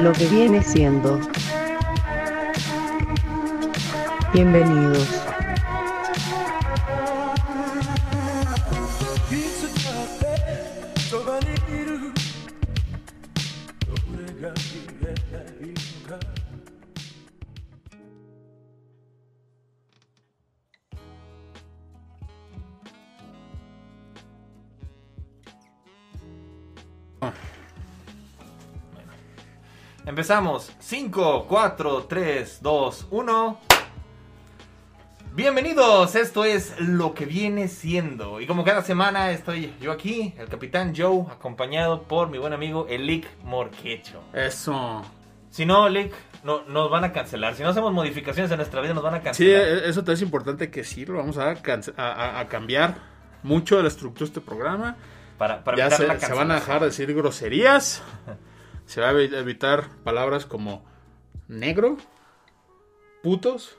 lo que viene siendo. Bienvenidos. Empezamos. 5, 4, 3, 2, 1. Bienvenidos, esto es lo que viene siendo. Y como cada semana estoy yo aquí, el capitán Joe, acompañado por mi buen amigo Elic Morquecho. Eso. Si no, Elic, no, nos van a cancelar. Si no hacemos modificaciones en nuestra vida, nos van a Sí, cancelar. e- eso es importante que sí, lo vamos a, a, a- cambiar mucho de la estructura de este programa. para para ya evitar se, la se van a dejar de decir groserías. Se va a evi- evitar palabras como negro, putos.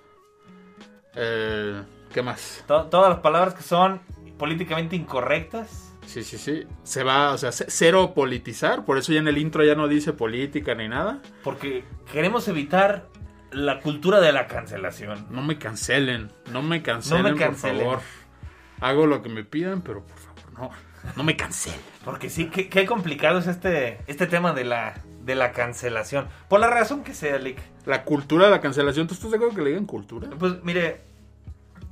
eh, ¿Qué más? To- todas las palabras que son políticamente incorrectas. Sí, sí, sí. Se va, o sea, ce- cero politizar. Por eso ya en el intro ya no dice política ni nada. Porque queremos evitar la cultura de la cancelación. No me cancelen. No me cancelen, No me cancelen. por favor. Hago lo que me pidan, pero por favor, no. No me cancelen. Porque sí, qué, qué complicado es este, este tema de la, de la cancelación. Por la razón que sea, Lick. La cultura de la cancelación. ¿Tú estás de acuerdo que le digan cultura? Pues mire,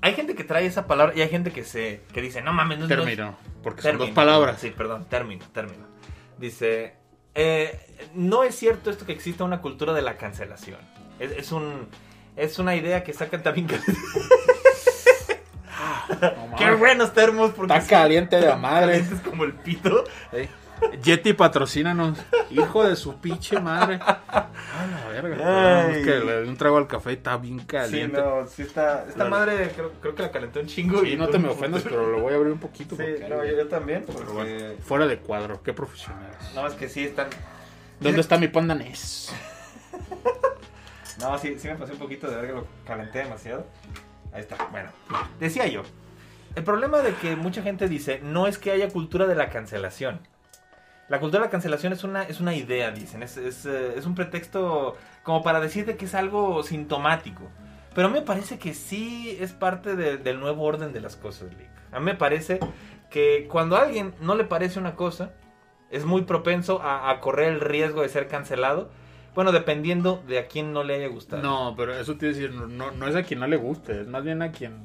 hay gente que trae esa palabra y hay gente que se que dice, no mames, no no es- Término. Porque son dos palabras. Sí, perdón, término, término. Dice, eh, no es cierto esto que exista una cultura de la cancelación. Es, es un... Es una idea que sacan también... No ¡Qué buenos termos! Porque Está caliente de la madre. Es como el pito. Ey, Yeti, patrocínanos. Hijo de su pinche madre. A la verga. Es que le di un trago al café y está bien Sí, caliente. no, sí está... Esta madre creo, creo que la calentó un chingo. Sí, y no te me ofendas, pero lo voy a abrir un poquito. Sí, porque- no, yo, yo también, pero porque... bueno, fuera de cuadro. Qué profesionales. No, es que sí están... ¿Dónde está mi panda Ness? No, sí, sí me pasé un poquito de ver que lo calenté demasiado. Ahí está. Bueno, decía yo. El problema de que mucha gente dice no es que haya cultura de la cancelación. La cultura de la cancelación es una, es una idea, dicen. Es, es, eh, un pretexto como para decirte que es algo sintomático. Pero a mí me parece que sí es parte de- del nuevo orden de las cosas, Lick. A mí me parece que cuando a alguien no le parece una cosa, es muy propenso a, a correr el riesgo de ser cancelado. Bueno, dependiendo de a quién no le haya gustado. No, pero eso te decir, no, no es a quien no le guste, es más bien a quien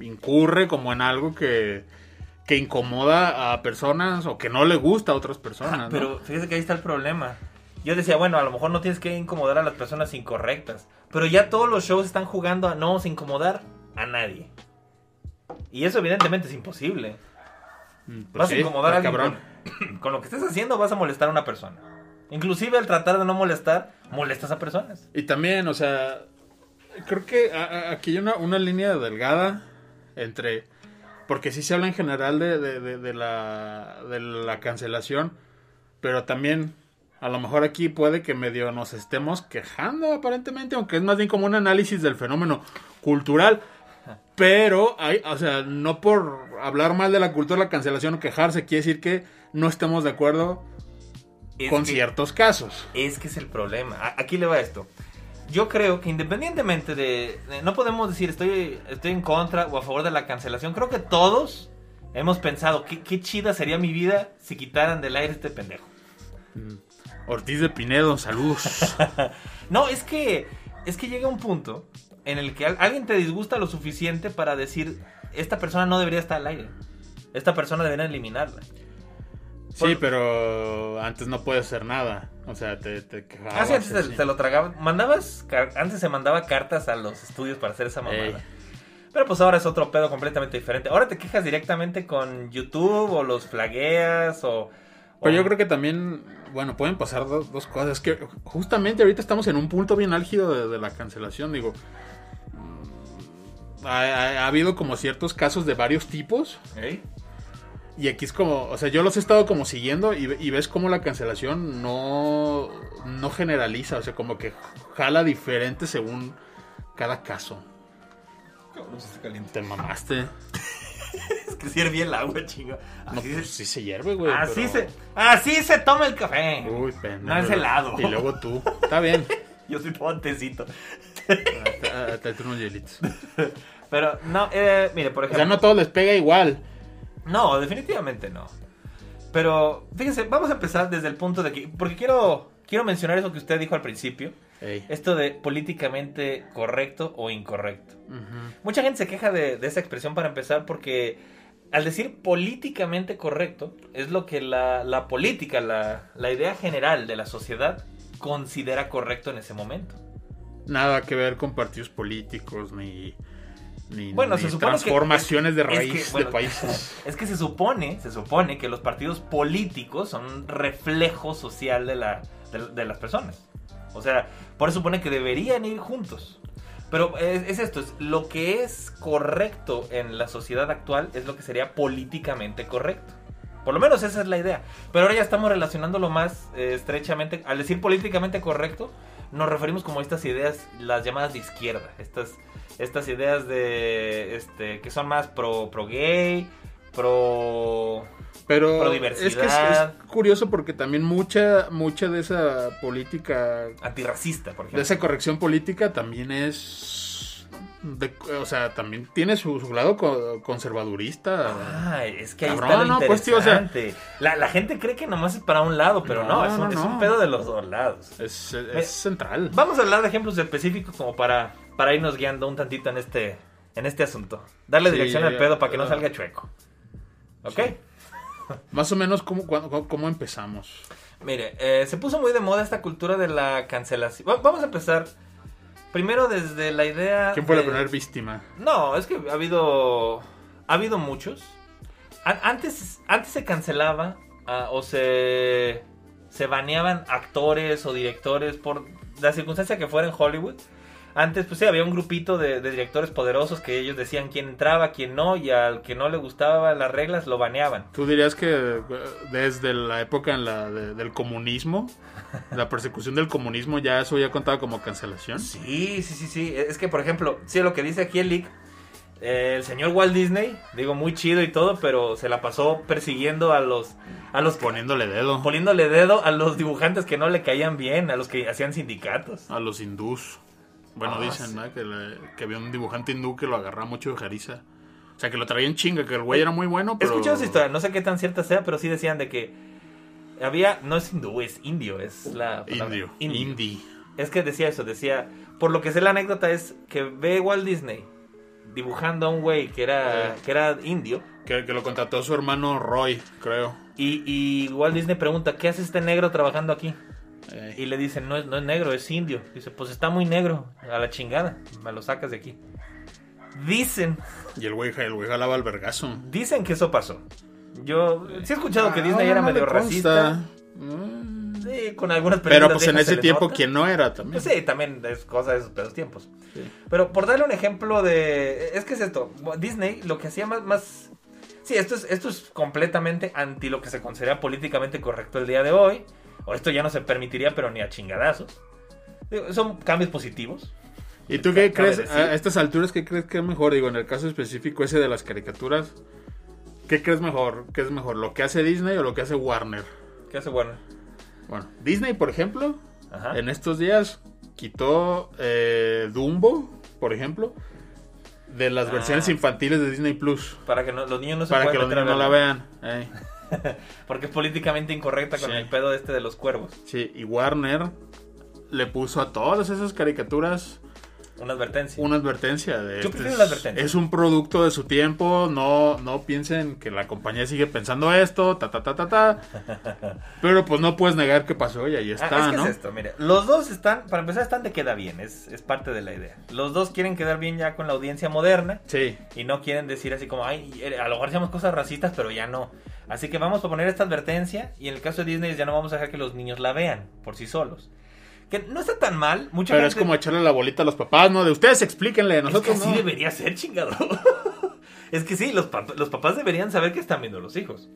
incurre como en algo que, que incomoda a personas o que no le gusta a otras personas. Ah, ¿no? pero fíjese que ahí está el problema. Yo decía, bueno, a lo mejor no tienes que incomodar a las personas incorrectas. Pero ya todos los shows están jugando a no vamos a incomodar a nadie. Y eso evidentemente es imposible. Mm, pues vas sí, a incomodar a alguien con, con lo que estés haciendo, vas a molestar a una persona. Inclusive al tratar de no molestar, molestas a personas. Y también, o sea, creo que aquí hay una, una línea delgada entre... Porque sí se habla en general de, de- de- de la, de la cancelación, pero también a lo mejor aquí puede que medio nos estemos quejando aparentemente, aunque es más bien como un análisis del fenómeno cultural. Pero, hay, o sea, no por hablar mal de la cultura de la cancelación o quejarse, quiere decir que no estemos de acuerdo Es con que- ciertos casos. Es que es el problema. Aquí le va esto. Yo creo que independientemente de, de- No podemos decir estoy, estoy en contra o a favor de la cancelación. Creo que todos hemos pensado qué, qué chida sería mi vida si quitaran del aire este pendejo. Ortiz de Pinedo, saludos. No, es que. Es que llega un punto en el que al- alguien te disgusta lo suficiente para decir. Esta persona no debería estar al aire. Esta persona debería eliminarla. Sí, pero antes no puedes hacer nada. O sea, te, te quejabas. Ah, sí, antes te, así. te lo tragaba. Mandabas. Antes se mandaba cartas a los estudios para hacer esa mamada. Ey. Pero pues ahora es otro pedo completamente diferente. Ahora te quejas directamente con YouTube o los flagueas o. Pero yo creo que también, bueno, pueden pasar dos, dos cosas. Que justamente ahorita estamos en un punto bien álgido de, de la cancelación. Digo, mm, ha, ha- ha habido como ciertos casos de varios tipos. ¿Ey? Y aquí es como, o sea, yo los he estado como siguiendo y, y ves como la cancelación no, no generaliza. O sea, como que jala diferente según cada caso. Te mamaste. es que sirve el agua, chingo. No, Así, pues se, sí se hierve, güey. así, pero- se, así se toma el café. Uy, pendejo. No es helado. Y luego tú. Está bien. Yo soy pontecito. Ah, Tráete unos hielitos. Pero no, eh, mire, por O ejemplo. sea, no todo les pega igual. No, definitivamente no. Pero fíjense, vamos a empezar desde el punto de que. Porque quiero, quiero mencionar eso que usted dijo al principio. Ey. Esto de políticamente correcto o incorrecto. Mucha gente se queja de, de esa expresión para empezar porque al decir políticamente correcto es lo que la, la política, la, la idea general de la sociedad considera correcto en ese momento. Nada que ver con partidos políticos ni, ni, Bueno, ni se supone que- transformaciones de es que, raíz bueno, de países. Es que se supone, se supone que los partidos políticos son un reflejo social de, la, de, de las personas. O sea, por eso supone que deberían ir juntos. Pero es, es esto, es lo que es correcto en la sociedad actual es lo que sería políticamente correcto. Por lo menos esa es la idea. Pero ahora ya estamos relacionándolo más eh, estrechamente. Al decir políticamente correcto, nos referimos como a estas ideas, las llamadas de izquierda. Estas, estas ideas de este que son más pro, pro gay, pro Pero Pro es que es, diversidad. es curioso porque también mucha, mucha de esa política, antirracista, por de ejemplo. esa corrección política también es... de- o sea, también tiene su, su lado co- conservadurista. Ah, es que ahí Cabrón, está lo no, pues, tío, o sea- interesante. la, la gente cree que nomás es para un lado, pero no, No, es, un, no, es no. un pedo de los dos lados. Es, es central. Vamos a hablar de ejemplos específicos como para, para irnos guiando un tantito en este, en este asunto. Darle Sí, dirección al pedo para que no salga chueco. ¿Ok? Sí. Más o menos, ¿cómo, cómo empezamos? Mire, eh, se puso muy de moda esta cultura de la cancelación. Va- Vamos a empezar primero desde la idea... ¿Quién fue la de- primera víctima? No, es que ha habido. Ha habido muchos. An- antes, antes se cancelaba ah, o se. Se baneaban actores o directores por la circunstancia que fuera en Hollywood. Antes, pues sí, había un grupito de, de directores poderosos que ellos decían quién entraba, quién no, y al que no le gustaban las reglas lo baneaban. ¿Tú dirías que eh, desde la época en la de- del comunismo, la persecución del comunismo, ya eso ya contaba como cancelación? Sí, sí, sí, sí. Es que, por ejemplo, sí, lo que dice aquí el leak, eh, el señor Walt Disney, digo, muy chido y todo, pero se la pasó persiguiendo a los, a los Poniéndole dedo poniéndole dedo a los dibujantes que no le caían bien, a los que hacían sindicatos. a los hindús. Bueno, Ah, dicen sí. ¿no? que, le- que había un dibujante hindú que lo agarraba mucho de jariza. O sea, que lo traía en chinga, que el güey era muy bueno, He pero... escuchado esa historia, no sé qué tan cierta sea, pero sí decían de que había, no es hindú, es indio, es la Indio. indio. Indie. Es que decía eso, decía, por lo que sé la anécdota es que ve Walt Disney dibujando a un güey que era, Eh. que era indio Que, que lo contrató su hermano Roy, creo. y, y Walt Disney pregunta, ¿qué hace este negro trabajando aquí? Eh, Y le dicen, no es, no es negro, es indio. Dice, pues está muy negro, a la chingada, me lo sacas de aquí. Dicen, y el güey, el güey jalaba al vergazo. dicen que eso pasó. Yo sí he escuchado que Ah, Disney era no medio me racista. Mm. Sí, con algunas Pero pues en ese tiempo. ¿quién no era también? Pues sí, también es cosa de esos, de esos tiempos. Sí. Pero por darle un ejemplo de... Es que es esto, Disney lo que hacía más... más... Sí, esto es, esto es completamente anti lo que se considera políticamente correcto el día de hoy. O esto ya no se permitiría, pero ni a chingadazos. Son cambios positivos. ¿Y tú qué crees? decir. A estas alturas, ¿qué crees que es mejor? Digo, en el caso específico ese de las caricaturas, ¿qué crees mejor? ¿Qué es mejor? ¿Lo que hace Disney o lo que hace Warner? ¿Qué hace Warner? Bueno, Disney, por ejemplo, Ajá. en estos días quitó eh, Dumbo, por ejemplo, de las Ah. versiones infantiles de Disney Plus. Para que no- los niños no se Para que los niños no la vean. Ey. Porque es políticamente incorrecta con Sí. el pedo este de los cuervos. Sí, y Warner le puso a todas esas caricaturas Una advertencia. una advertencia de Yo este prefiero es, la advertencia. es un producto de su tiempo, no, no piensen que la compañía sigue pensando esto, ta ta ta ta ta. Pero pues no puedes negar que pasó y ahí Ah, está, es que ¿no? es esto, mire, los dos están, para empezar, están de queda bien, es, es parte de la idea. Los dos quieren quedar bien ya con la audiencia moderna Sí. y no quieren decir así como, ay, eh, a lo mejor hacemos cosas racistas, pero ya no. Así que vamos a poner esta advertencia y en el caso de Disney ya no vamos a dejar que los niños la vean por sí solos. Que no está tan mal, mucha Pero es gente- como echarle la bolita a los papás, ¿no? De ustedes explíquenle, Es que nosotros así no. debería ser, chingado. es que sí, los, pap- los papás deberían saber que están viendo los hijos.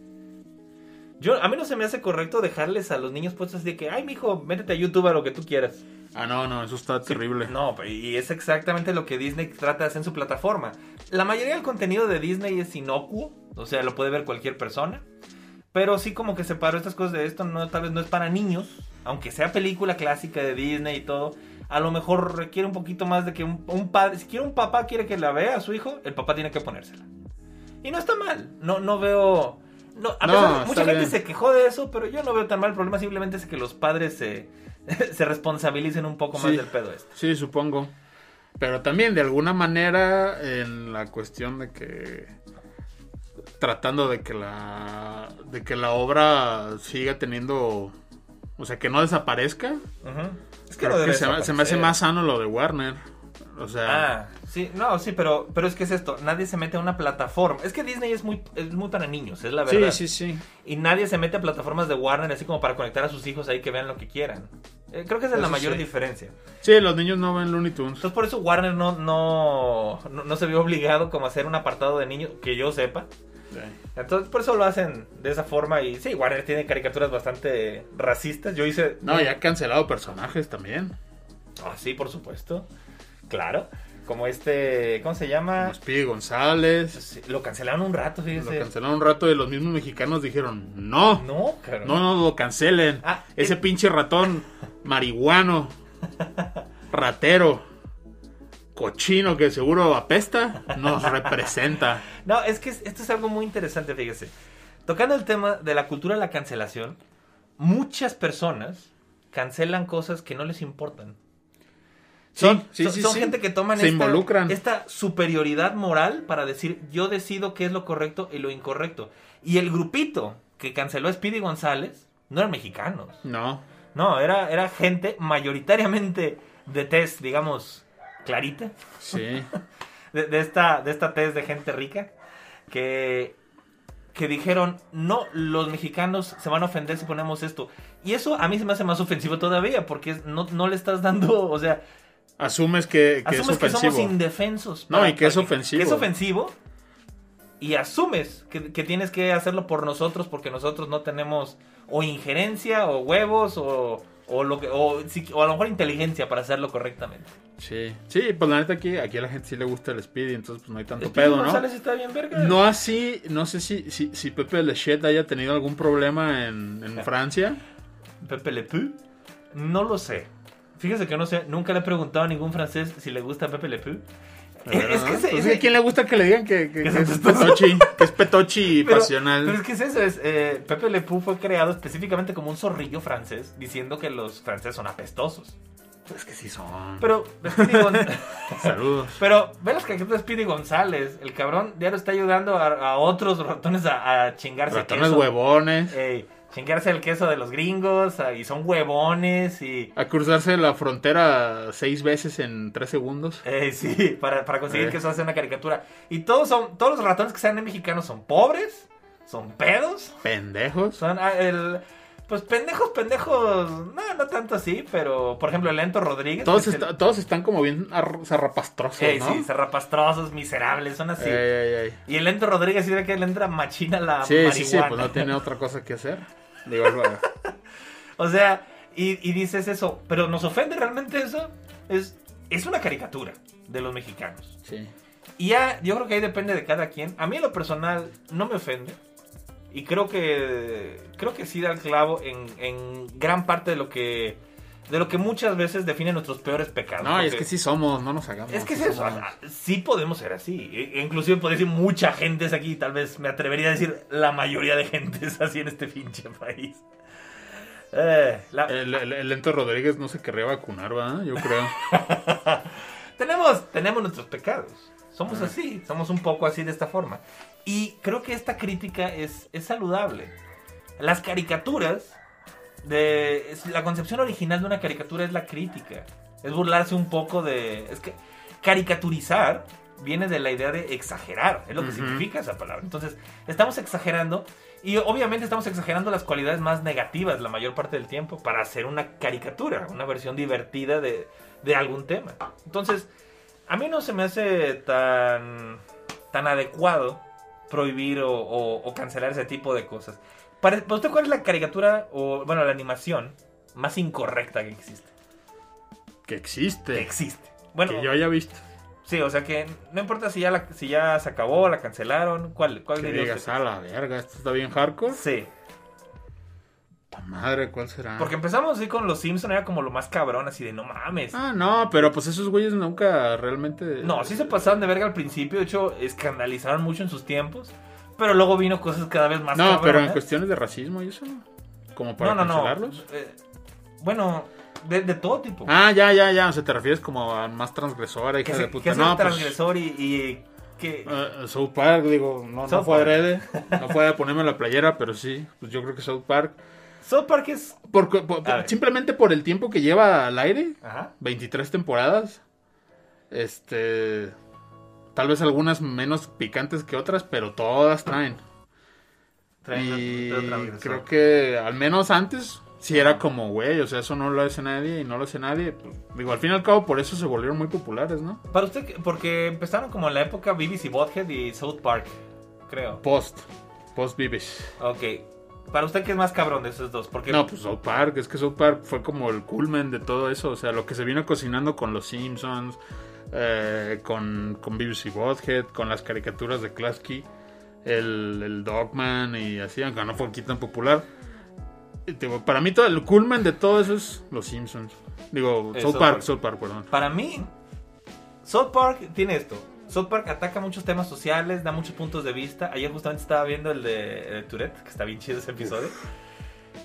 Yo, a mí no se me hace correcto dejarles a los niños puestos así de que, ay, mijo, métete a YouTube a lo que tú quieras. Ah, no, no, eso está terrible. No, y es exactamente lo que Disney trata de hacer en su plataforma. la mayoría del contenido de Disney es inocuo, o sea, lo puede ver cualquier persona. Pero sí como que separó estas cosas de esto, no, tal vez no es para niños, aunque sea película clásica de Disney y todo. A lo mejor requiere un poquito más de que un, un padre, si quiere un papá quiere que la vea a su hijo, el papá tiene que ponérsela. Y no está mal, no, no veo... No, a No, pesar de- está mucha gente bien. se quejó de eso, pero yo no veo tan mal. El problema simplemente es que los padres se, se responsabilicen un poco más Sí. del pedo este. Sí, supongo. Pero también de alguna manera en la cuestión de que tratando de que la de que la obra siga teniendo o sea, que no desaparezca. Es no que se, me- se me hace más sano lo de Warner. O sea, Ah, sí, no, sí, pero, pero es que es esto, nadie se mete a una plataforma. Es que Disney es muy, es muy para niños, es la verdad. sí, sí, sí. Y nadie se mete a plataformas de Warner así como para conectar a sus hijos ahí que vean lo que quieran. Eh, creo que esa es la mayor sí. diferencia. Sí, los niños no ven Looney Tunes. Entonces por eso Warner no, no, no, no se vio obligado como a hacer un apartado de niños, que yo sepa. Entonces por eso lo hacen de esa forma y sí, Warner tiene caricaturas bastante racistas. Yo hice... No, ya ha cancelado personajes también. Ah, sí, por supuesto. Claro. Como este, ¿cómo se llama? Como Speedy González. Sí, lo cancelaron un rato, Lo fíjese. cancelaron un rato y los mismos mexicanos dijeron, no, No, no, no lo cancelen. Ah, Ese eh. pinche ratón marihuano, ratero, cochino que seguro apesta, nos representa. No, es que es- esto es algo muy interesante, fíjese. Tocando el tema de la cultura de la cancelación, muchas personas cancelan cosas que no les importan. Son, Sí, sí, son- sí, son sí. gente que toman Se esta, involucran. esta superioridad moral para decir yo decido qué es lo correcto y lo incorrecto. Y el grupito que canceló a Speedy González no eran mexicanos. No, No, era, era gente mayoritariamente de test, digamos, clarita. sí. de, de esta, de esta test de gente rica que, que dijeron, no, los mexicanos se van a ofender si ponemos esto. Y eso a mí se me hace más ofensivo todavía, porque no, no le estás dando, o sea, Asumes que, que es asumes que somos ofensivo. indefensos. No, y que es ofensivo. Que es ofensivo. Y asumes que, que tienes que hacerlo por nosotros porque nosotros no tenemos o injerencia o huevos o, o lo que o, o a lo mejor inteligencia para hacerlo correctamente. Sí, sí, pues la neta aquí, aquí a la gente sí le gusta el Speedy, entonces pues no hay tanto Speedy pedo, ¿no? González está bien verga. No así, no sé si, si, si Pepe Lechet haya tenido algún problema en, en Francia. Pepe Le Pew? No lo sé. Fíjese que no sé, nunca le he preguntado a ningún francés si le gusta Pepe Le Pew. Es que Pues, ¿A quién le gusta que le digan que, que- Que que es petochi, que es petochi pero, pasional? pero es que es eso, es, eh, Pepe Le Pew fue creado específicamente como un zorrillo francés, diciendo que los franceses son apestosos. Es que sí son. Pero, Saludos. pero ve las caricaturas de Speedy González. El cabrón ya lo está ayudando a, a otros ratones a, a chingarse Ratones queso. huevones. Ey, chingarse el queso de los gringos ah, y son huevones y... A cruzarse la frontera seis veces en tres segundos. Eh, sí, para, para conseguir Eh. que eso hace una caricatura. Y todos son, todos los ratones que sean de mexicanos son pobres, son pedos, Pendejos. son ah, el, pues pendejos, pendejos, no, no tanto así, pero por ejemplo el Lento Rodríguez. Todos, está- el- todos están como bien ar- zarrapastrosos, Ey, ¿no? sí, zarrapastrosos, miserables, son así. Ey, ey, ey. Y el Lento Rodríguez sí ve que le entra machina la Sí, marihuana. sí, sí, pues no tiene otra cosa que hacer. O sea, y, y dices eso, pero nos ofende realmente eso. Es, es una caricatura de los mexicanos. sí. Y ya, yo creo que ahí depende de cada quien. A mí en lo personal no me ofende. Y creo que creo que sí da el clavo en, en gran parte de lo que de lo que muchas veces define nuestros peores pecados. No, es que sí somos, no nos hagamos. es que es eso. ah, Sí podemos ser así. E- Inclusive podría decir mucha gente es aquí. Tal vez me atrevería a decir la mayoría de gente es así en este pinche país. Eh, la- El, el, el Lento Rodríguez no se querría vacunar, ¿verdad? Yo creo. tenemos, tenemos nuestros pecados. Somos Ah. así, somos un poco así de esta forma. Y creo que esta crítica es, es saludable. Las caricaturas, de, la concepción original de una caricatura es la crítica. Es burlarse un poco de... Es que caricaturizar viene de la idea de exagerar, es lo que significa esa palabra. Entonces, estamos exagerando y obviamente estamos exagerando las cualidades más negativas la mayor parte del tiempo para hacer una caricatura, una versión divertida de, de algún tema. Entonces, a mí no se me hace tan, tan adecuado prohibir o, o- o cancelar ese tipo de cosas. Para, ¿para usted cuál es la caricatura o, bueno, la animación más incorrecta que existe? Que Que existe. existe. Bueno, que yo haya visto. Sí, o sea que no importa si ya, la, si ya se acabó, la cancelaron. ¿Cuál, cuál Que digas, a la verga, esto está bien hardcore. Sí, Ta madre, ¿cuál será? porque empezamos así con los Simpson, era como lo más cabrón, así de no mames. Ah, no, pero pues esos güeyes nunca realmente. No, sí se pasaron de verga al principio, de hecho, escandalizaron mucho en sus tiempos. Pero luego vino cosas cada vez más No, pero en cuestiones de racismo y eso. Como para no, no, no. cancelarlos. Eh, bueno, de, de todo tipo. Ah, ya, ya, ya. O sea, te refieres como a más transgresora, hija que de se, puta. que no, pues, transgresor y, y que... eh, South Park, digo, no, no South fue Park. adrede. No fue a ponerme la playera, pero sí. Pues yo creo que South Park. South Park es... Por, por- simplemente por el tiempo que lleva al aire. Ajá. 23 temporadas. Este. Tal vez algunas menos picantes que otras, pero todas traen. Traen y transgresor. creo que al menos antes sí era como, güey, o sea, eso no lo hace nadie y no lo hace nadie. Digo, al fin y al cabo por eso se volvieron muy populares, ¿no? Para usted, que- porque empezaron como en la época BBC Bothead y South Park, creo. Post, post Vives. Ok. Para usted, ¿qué es más cabrón de esos dos? Porque No, pues South Park, es que South Park fue como el culmen de todo eso, o sea, lo que se vino cocinando con los Simpsons, eh, con, con BBC Bothead, con las caricaturas de Klasky, el, el Dogman y así, aunque no fue aquí tan popular. Digo, para mí todo el culmen de todo eso es los Simpsons. Digo, Eh, South Park, Park. South Park, perdón. Para mí, South Park tiene esto. South Park ataca muchos temas sociales, da muchos puntos de vista. Ayer justamente estaba viendo el de, de Tourette, que está bien chido ese episodio.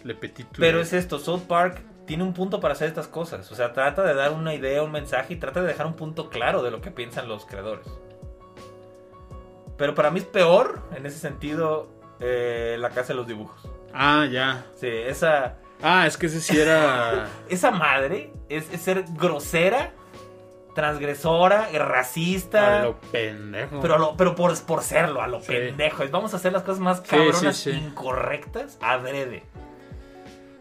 Le Petit Pero Tourette. es esto, South Park tiene un punto para hacer estas cosas. O sea, trata de dar una idea, un mensaje y trata de dejar un punto claro de lo que piensan los creadores. Pero para mí es peor, en ese sentido, eh, la casa de los dibujos. Ah, ya. Sí, esa, Ah, es que ese sí era... esa madre es, es ser grosera, transgresora, racista. a lo pendejo. Pero, a lo- pero por, por serlo, a lo Sí. pendejo. Es, Vamos a hacer las cosas más cabronas, sí, sí. incorrectas, adrede.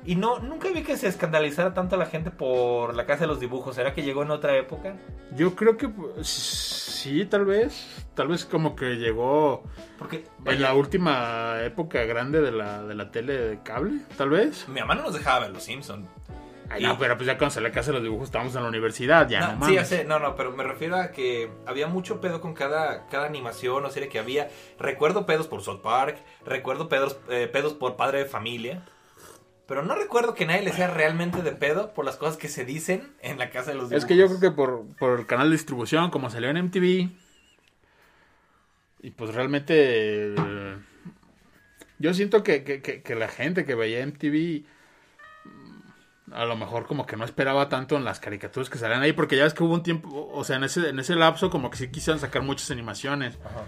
Y no, nunca vi que se escandalizara tanto la gente por la casa de los dibujos. ¿Será que llegó en otra época? Yo creo que pues, sí, tal vez. Tal vez como que llegó Porque en la última época grande de la, de la tele de cable, tal vez. mi mamá no nos dejaba ver los Simpsons. Ay, Y- no, pero pues ya cuando se le casa los dibujos estábamos en la universidad, ya no, no, sí, ya sé, no, no, pero me refiero a que había mucho pedo con cada, cada animación o serie que había. Recuerdo pedos por South Park, recuerdo pedos, eh, pedos por Padre de Familia. Pero no recuerdo que nadie le sea realmente de pedo por las cosas que se dicen en la casa de los dibujos. Es que yo creo que por, por el canal de distribución, como salió en MTV, y pues realmente eh, yo siento que, que- que- que la gente que veía MTV mm, a lo mejor como que no esperaba tanto en las caricaturas que salían ahí, porque ya ves que hubo un tiempo, o sea, en ese, en ese lapso como que sí quisieron sacar muchas animaciones. Ajá.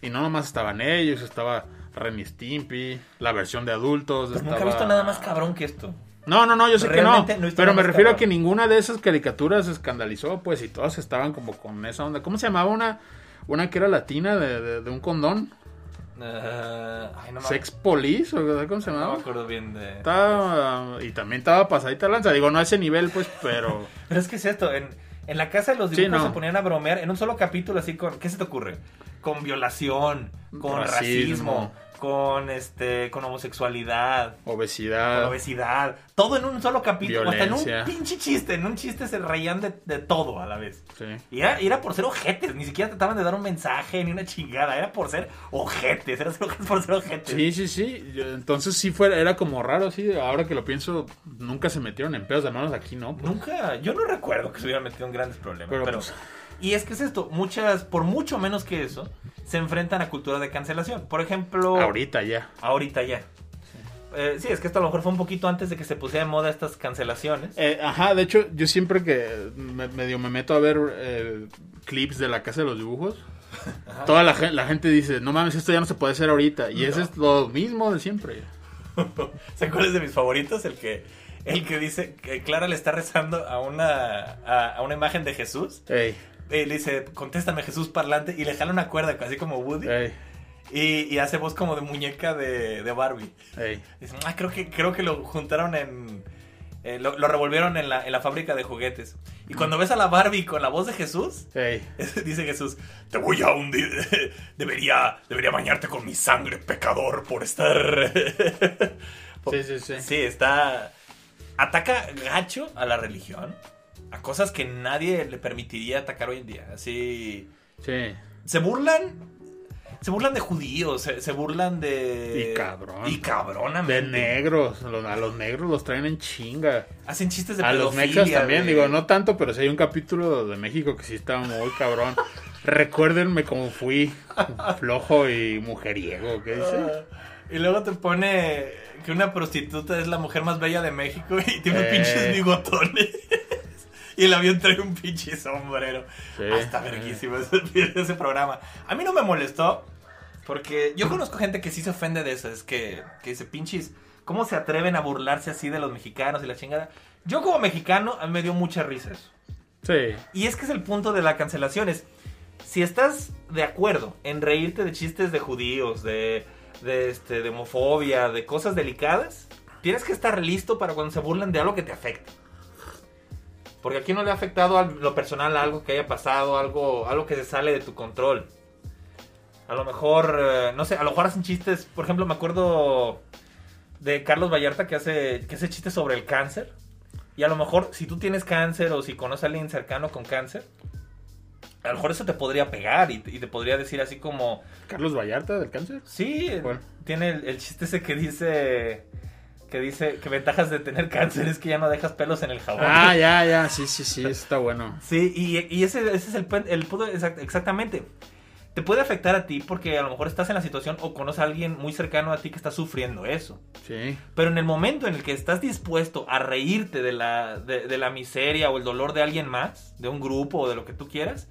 Y no nomás estaban ellos, estaba Ren y Stimpy, la versión de adultos. Pues nunca he visto nada más cabrón que esto. No, no, no, yo sé que no. No pero me refiero a que ninguna de esas caricaturas se escandalizó, pues, y todas estaban como con esa onda. ¿Cómo se llamaba una? Una que era latina de, de- de un condón. Ah, ay, no me, Sex Police, o ¿cómo se no llamaba? me acuerdo bien de... Estaba, y también estaba pasadita lanza. Digo, no a ese nivel, pues, pero. Pero es que es esto, en, en la casa de los Sí, dibujos no. se ponían a bromear en un solo capítulo así con... ¿Qué se te ocurre? Con violación, con racismo, Racismo. Con este con homosexualidad, con Obesidad. obesidad. Todo en un solo capítulo. Hasta en un pinche chiste. En un chiste se reían de, de todo a la vez. Sí. Y era, era por ser ojetes. Ni siquiera trataban de dar un mensaje ni una chingada. Era por ser ojetes. Era por ser ojetes. Sí, sí, sí. Entonces sí fue, era como raro, sí. Ahora que lo pienso, nunca se metieron en pedos, al menos aquí no. pues. Nunca, yo no recuerdo que se hubieran metido en grandes problemas. Pero, Pero, pues- y es que es esto, muchas, por mucho menos que eso, se enfrentan a cultura de cancelación. Por ejemplo, Ahorita ya. ahorita ya. Eh, sí, es que esto a lo mejor fue un poquito antes de que se pusiera de moda estas cancelaciones. Eh, ajá, de hecho, yo siempre que me, medio me meto a ver eh, clips de la casa de los dibujos, toda la, la gente dice, no mames, esto ya no se puede hacer ahorita. Y ese es lo mismo de siempre. ¿Se acuerdan de mis favoritos? El que, el que dice que Clara le está rezando a una, a, a una imagen de Jesús. Ey, Y le dice, contéstame Jesús parlante. Y le jala una cuerda, así como Woody. ey, Y, y hace voz como de muñeca de, de Barbie. ey. Ah, creo que, creo que lo juntaron en. eh, lo, lo revolvieron en la, en la fábrica de juguetes. Y cuando ves a la Barbie con la voz de Jesús, ey. dice Jesús: Te voy a hundir. Debería, debería bañarte con mi sangre, pecador, por estar. Sí, sí, sí. Sí, está. Ataca gacho a la religión. A cosas que nadie le permitiría atacar hoy en día. Así. Sí. Se burlan. Se burlan de judíos, se, se burlan de. Y cabrón. Y cabronamente. De negros. A los negros los traen en chinga. Hacen chistes de A los mexas también, de- digo, no tanto, pero sí hay un capítulo de México que sí está muy cabrón. Recuérdenme cómo fui flojo y mujeriego, ¿qué dice? Ah, Y luego te pone que una prostituta es la mujer más bella de México y tiene Eh. pinches bigotones. Y el avión trae un pinche sombrero. Sí. Ah, está verguísimo ese, ese programa. A mí no me molestó porque yo conozco gente que sí se ofende de eso. Es que, que dice, pinches, ¿cómo se atreven a burlarse así de los mexicanos y la chingada? Yo como mexicano, a mí me dio mucha risa eso. Sí. Y es que es el punto de la cancelación. Es, si estás de acuerdo en reírte de chistes de judíos, de, de, este, de homofobia, de cosas delicadas, tienes que estar listo para cuando se burlen de algo que te afecte. Porque aquí no le ha afectado a lo personal algo que haya pasado, algo, algo que se sale de tu control. A lo mejor, eh, no sé, a lo mejor hacen chistes. Por ejemplo, me acuerdo de Carlos Vallarta que hace, que hace chistes sobre el cáncer. Y a lo mejor, si tú tienes cáncer o si conoces a alguien cercano con cáncer, a lo mejor eso te podría pegar y, y te podría decir así como, Carlos Vallarta del cáncer. sí, tiene el, el chiste ese que dice, que dice que ventajas de tener cáncer es que ya no dejas pelos en el jabón. Ah, ya, ya, sí, sí, sí, está bueno. Sí, y, y ese, ese es el, el punto exact- exactamente. Te puede afectar a ti porque a lo mejor estás en la situación o conoces a alguien muy cercano a ti que está sufriendo eso. Sí. Pero en el momento en el que estás dispuesto a reírte de la, de, de la miseria o el dolor de alguien más, de un grupo o de lo que tú quieras,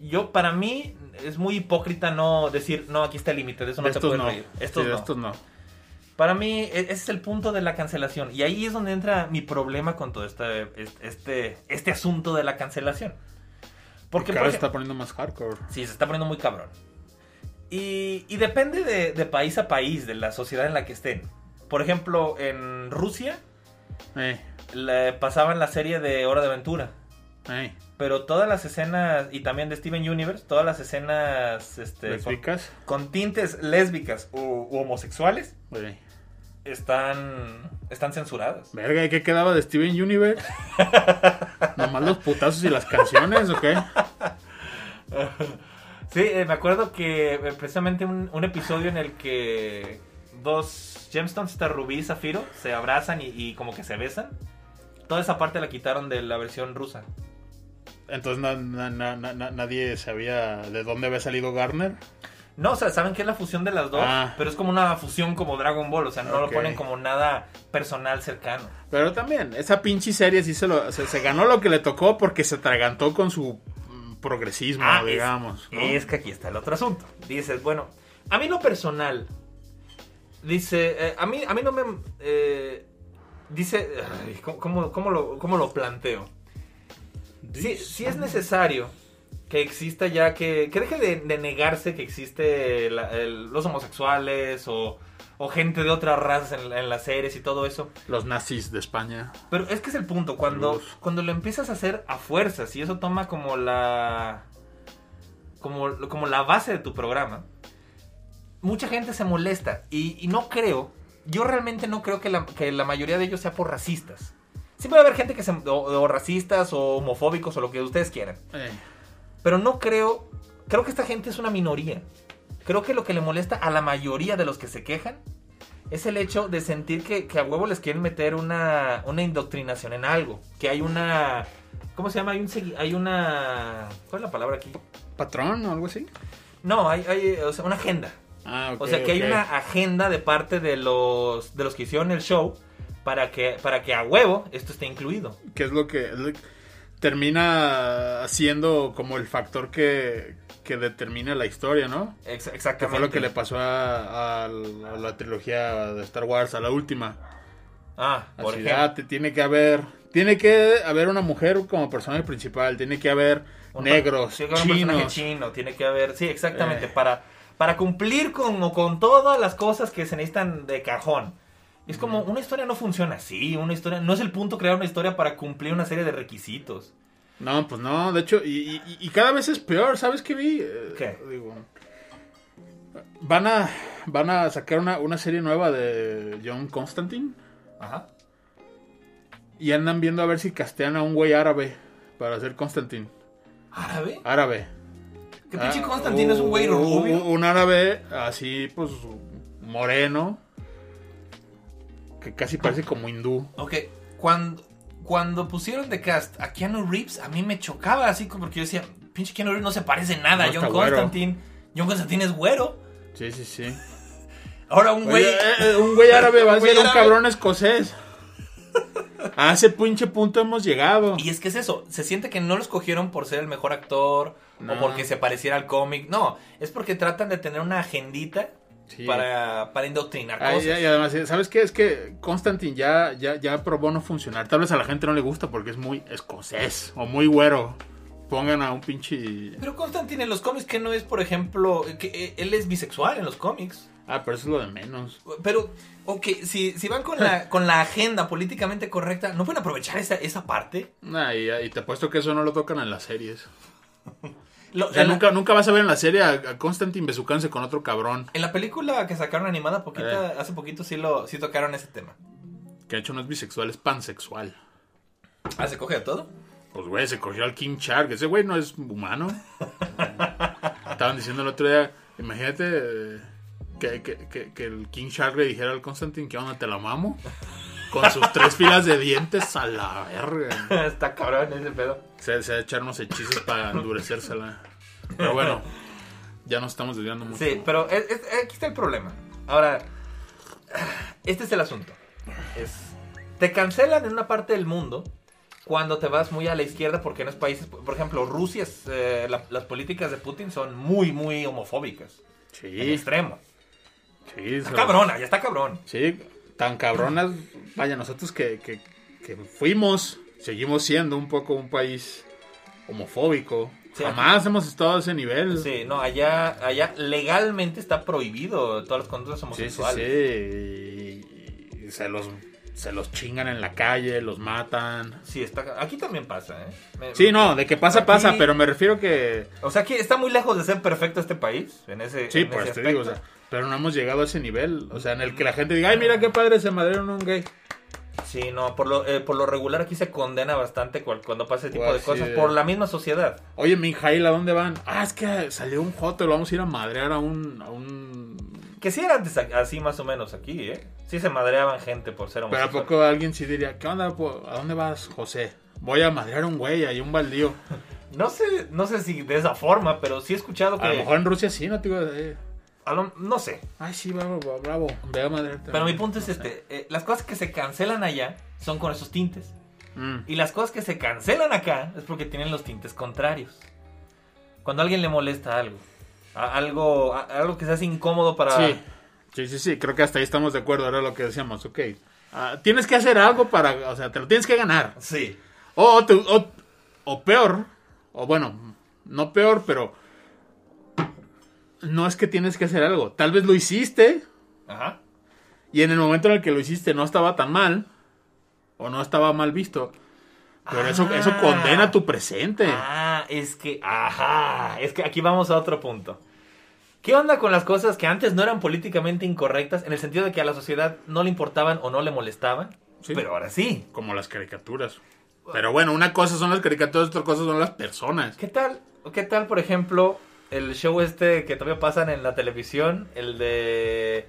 yo, para mí, es muy hipócrita no decir, no, aquí está el límite, de eso no De te puedes no. reír. Estos Sí, de no. estos no. Para mí, e- ese es el punto de la cancelación. Y ahí es donde entra mi problema con todo este, este, este asunto de la cancelación. Porque, Cada por está poniendo más hardcore. Sí, se está poniendo muy cabrón. Y, y depende de, de país a país, de la sociedad en la que estén. Por ejemplo, en Rusia Eh, le pasaban la serie de Hora de Aventura. eh. Pero todas las escenas, y también de Steven Universe, todas las escenas este, con, con tintes lésbicas u, u homosexuales Eh. Están, están censuradas. Verga, ¿y qué quedaba de Steven Universe? ¿Nomás los putazos y las canciones o qué? Sí, eh, me acuerdo que eh, precisamente un, un episodio en el que dos gemstones, esta Rubí y Zafiro, se abrazan y, y como que se besan. Toda esa parte la quitaron de la versión rusa. Entonces na- na- na- na- na- nadie sabía de dónde había salido Garner. No, o sea, saben que es la fusión de las dos, Ah. pero es como una fusión como Dragon Ball, o sea, no lo ponen como nada personal cercano. Pero también, esa pinche serie sí se, lo, se, se ganó lo que le tocó porque se atragantó con su mm, progresismo, Ah, es- digamos. ¿no? Es que aquí está el otro asunto. Dices, bueno, a mí lo personal, dice, eh, a, mí, a mí no me... eh, dice, ay, ¿cómo, cómo- lo, cómo lo planteo? Sí, sí es necesario que exista ya, que, que deje de, de negarse que existe la- el- los homosexuales o, o gente de otras razas en, en las series y todo eso. Los nazis de España. Pero es que es el punto, cuando, cuando lo empiezas a hacer a fuerzas y eso toma como la. como, como la base de tu programa, mucha gente se molesta. Y, y no creo, yo realmente no creo que la, que la mayoría de ellos sea por racistas. Sí puede haber gente que se. o, o racistas o homofóbicos o lo que ustedes quieran. Eh, Pero no creo. Creo que esta gente es una minoría. Creo que lo que le molesta a la mayoría de los que se quejan es el hecho de sentir que, que a huevo les quieren meter una, una indoctrinación en algo. Que hay una. ¿Cómo se llama? Hay, un, hay una. ¿Cuál es la palabra aquí? ¿Patrón o algo así? No, hay, hay o sea, una agenda. Ah, ok, o sea, que hay una agenda de parte de los, de los que hicieron el show para que, para que a huevo esto esté incluido. que es lo que es lo que termina siendo como el factor que, que determina la historia, ¿no? Ex- Que exactamente. fue lo que le pasó a, a la, a la trilogía de Star Wars, a la última. Ah, por ejemplo. ah, te- tiene que haber, tiene que haber una mujer como personaje principal, tiene que haber Un- negros, tiene que haber un personaje chinos. chino, tiene que haber, sí, exactamente, Eh. para, para cumplir con, o con todas las cosas que se necesitan de cajón. Es como, una historia no funciona así, una historia, no es el punto crear una historia para cumplir una serie de requisitos. No, pues no, de hecho, y, y- y cada vez es peor, ¿sabes qué vi? Eh, ¿Qué? Digo, van a, van a sacar una, una serie nueva de John Constantine. Ajá. Y andan viendo a ver si castean a un güey árabe para hacer Constantine. ¿Árabe? Árabe. ¿Qué pinche Ah, Constantino es un güey un- rubio? Un árabe así, pues, moreno. Que casi parece como hindú. Ok, cuando, cuando pusieron de cast a Keanu Reeves, a mí me chocaba así como porque yo decía, pinche Keanu Reeves no se parece nada a No, John güero. Constantine. John Constantine es güero. Sí, sí, sí. Ahora un güey... Eh, eh, un güey árabe va a ser un cabrón escocés. A ese pinche punto hemos llegado. Y es que es eso, se siente que no lo escogieron por ser el mejor actor No. o porque se pareciera al cómic. No, es porque tratan de tener una agendita Sí. para, para indoctrinar cosas. y, y además, ¿sabes qué? Es que Constantine ya, ya, ya probó no funcionar. Tal vez a la gente no le gusta porque es muy escocés o muy güero. Pongan a un pinche... Pero Constantine en los cómics que no es, por ejemplo, que eh, él es bisexual en los cómics. Ah, pero eso es lo de menos. Pero, ok, si, si van con la, con la agenda políticamente correcta, ¿no pueden aprovechar esa, esa parte? Nah, y, y te apuesto que eso no lo tocan en las series. Lo- O sea, en, la, nunca, nunca vas a ver en la serie a, a Constantine besucándose con otro cabrón. en la película que sacaron animada poquita, Eh. hace poquito sí, lo, sí tocaron ese tema. Que de hecho no es bisexual, es pansexual. Ah, ¿se coge de todo? Pues, güey, se cogió al King Shark. Ese güey no es humano. Estaban diciendo el otro día, imagínate eh, que, que, que, que el King Shark le dijera al Constantine que onda te la mamo. Con sus tres filas de dientes a la verga. Está cabrón ese pedo. Se, se va a echar unos hechizos para endurecérsela. Pero bueno, ya nos estamos desviando mucho. Sí, pero es- es- aquí está el problema. Ahora, este es el asunto. Es, te cancelan en una parte del mundo cuando te vas muy a la izquierda porque en los países, por ejemplo, Rusia, es, eh, la- las políticas de Putin son muy, muy homofóbicas. En Sí, extremo. sí. Está cabrona, ya está cabrón. Sí, tan cabronas. Vaya, nosotros que, que, que fuimos, seguimos siendo un poco un país homofóbico. Sí, Jamás hemos estado a ese nivel. Sí, no, allá, allá legalmente está prohibido todas las conductas sí, sí. homosexuales. sí. Y, se los se los chingan en la calle, los matan. Sí, está, aquí también pasa, ¿eh? Me- Sí, no, de que pasa, Aquí- pasa, pero me refiero que... O sea, que está muy lejos de ser perfecto este país, en ese Sí, en pues ese te digo, o sea, pero no hemos llegado a ese nivel. O sea, en el que la gente diga, ay, mira qué padre se madrearon a un gay. Sí, no, por lo, eh, por lo regular aquí se condena bastante cual- cuando pasa ese tipo de Pues, cosas sí. por la misma sociedad. Oye, Mijail, ¿a dónde van? Ah, es que salió un joto, lo vamos a ir a madrear a un... A un... Que sí era antes así más o menos aquí, ¿eh? Sí se madreaban gente por ser Pero a poco alguien sí diría, ¿qué onda? po? ¿A dónde vas, José? Voy a madrear a un güey, ahí un baldío. No sé, no sé si de esa forma, pero sí he escuchado que... A lo mejor en Rusia sí, no te digo, eh, lo- no sé. ay, sí, bravo, bravo, madrearte. Pero mi punto es este. eh, las cosas que se cancelan allá son con esos tintes. Mm. Y las cosas que se cancelan acá es porque tienen los tintes contrarios. Cuando a alguien le molesta algo. a- algo, a- algo que se hace incómodo para... Sí, sí, sí, sí, creo que hasta ahí estamos de acuerdo, era lo que decíamos, ok. Ah, tienes que hacer algo para, o sea, te lo tienes que ganar. Sí. O, o te- o- o peor, o bueno, no peor, pero no es que tienes que hacer algo. Tal vez lo hiciste Ajá. y en el momento en el que lo hiciste no estaba tan mal o no estaba mal visto. Pero eso, eso Ah. condena tu presente. Ah, es que, ajá, es que aquí vamos a otro punto. ¿Qué onda con las cosas que antes no eran políticamente incorrectas en el sentido de que a la sociedad no le importaban o no le molestaban? Sí. Pero ahora sí. Como las caricaturas. Pero bueno, una cosa son las caricaturas, otra cosa son las personas. ¿Qué tal? ¿Qué tal, por ejemplo, el show este que todavía pasan en la televisión, el de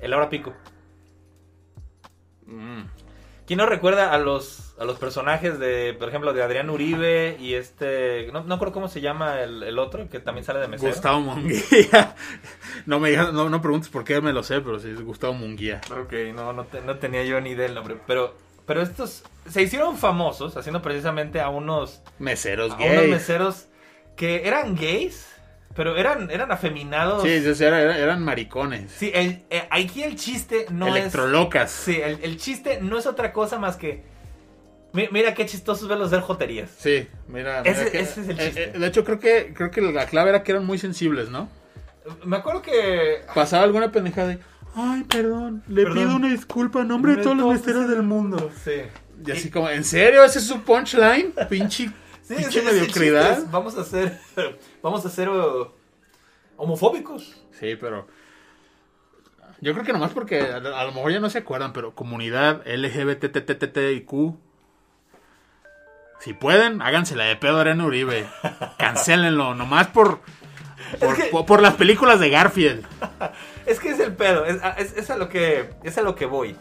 El Hora Pico? Mm. ¿Quién no recuerda a los, a los personajes de, por ejemplo, de Adrián Uribe y este, no, no creo cómo se llama el, el otro, que también sale de mesero? Gustavo Munguía. No me no, no preguntes por qué me lo sé, pero sí es Gustavo Munguía. Ok, no, no, te- no tenía yo ni idea del nombre, pero, pero estos se hicieron famosos haciendo precisamente a unos, Meseros a unos meseros que eran gays, pero eran, eran afeminados. Sí, sí, sí, era- era- eran maricones. Sí, el, eh, aquí el chiste no es... Electrolocas. Sí, el, el chiste no es otra cosa más que... mi- Mira qué chistosos verlos dar joterías. Sí, mira. mira Ese- que- ese es el eh, chiste. eh, de hecho, creo que, creo que la clave era que eran muy sensibles, ¿no? Me acuerdo que... Pasaba alguna pendejada y, ay, perdón, le Perdón. pido una disculpa en nombre de todos los misterios del mundo. Sí. Y así como, ¿en serio? ¿Ese es su punchline? Pinche, Sí, ese mediocridad. es, vamos a ser... Vamos a ser uh, homofóbicos. Sí, pero. Yo creo que nomás porque a, a lo mejor ya no se acuerdan, pero comunidad LGBTTTTIQ Si pueden, hágansela de pedo a Adrián Uribe. Cancélenlo, nomás por, por, que- por- por las películas de Garfield. Es que es el pedo, es, es- es a lo que, es a lo que voy.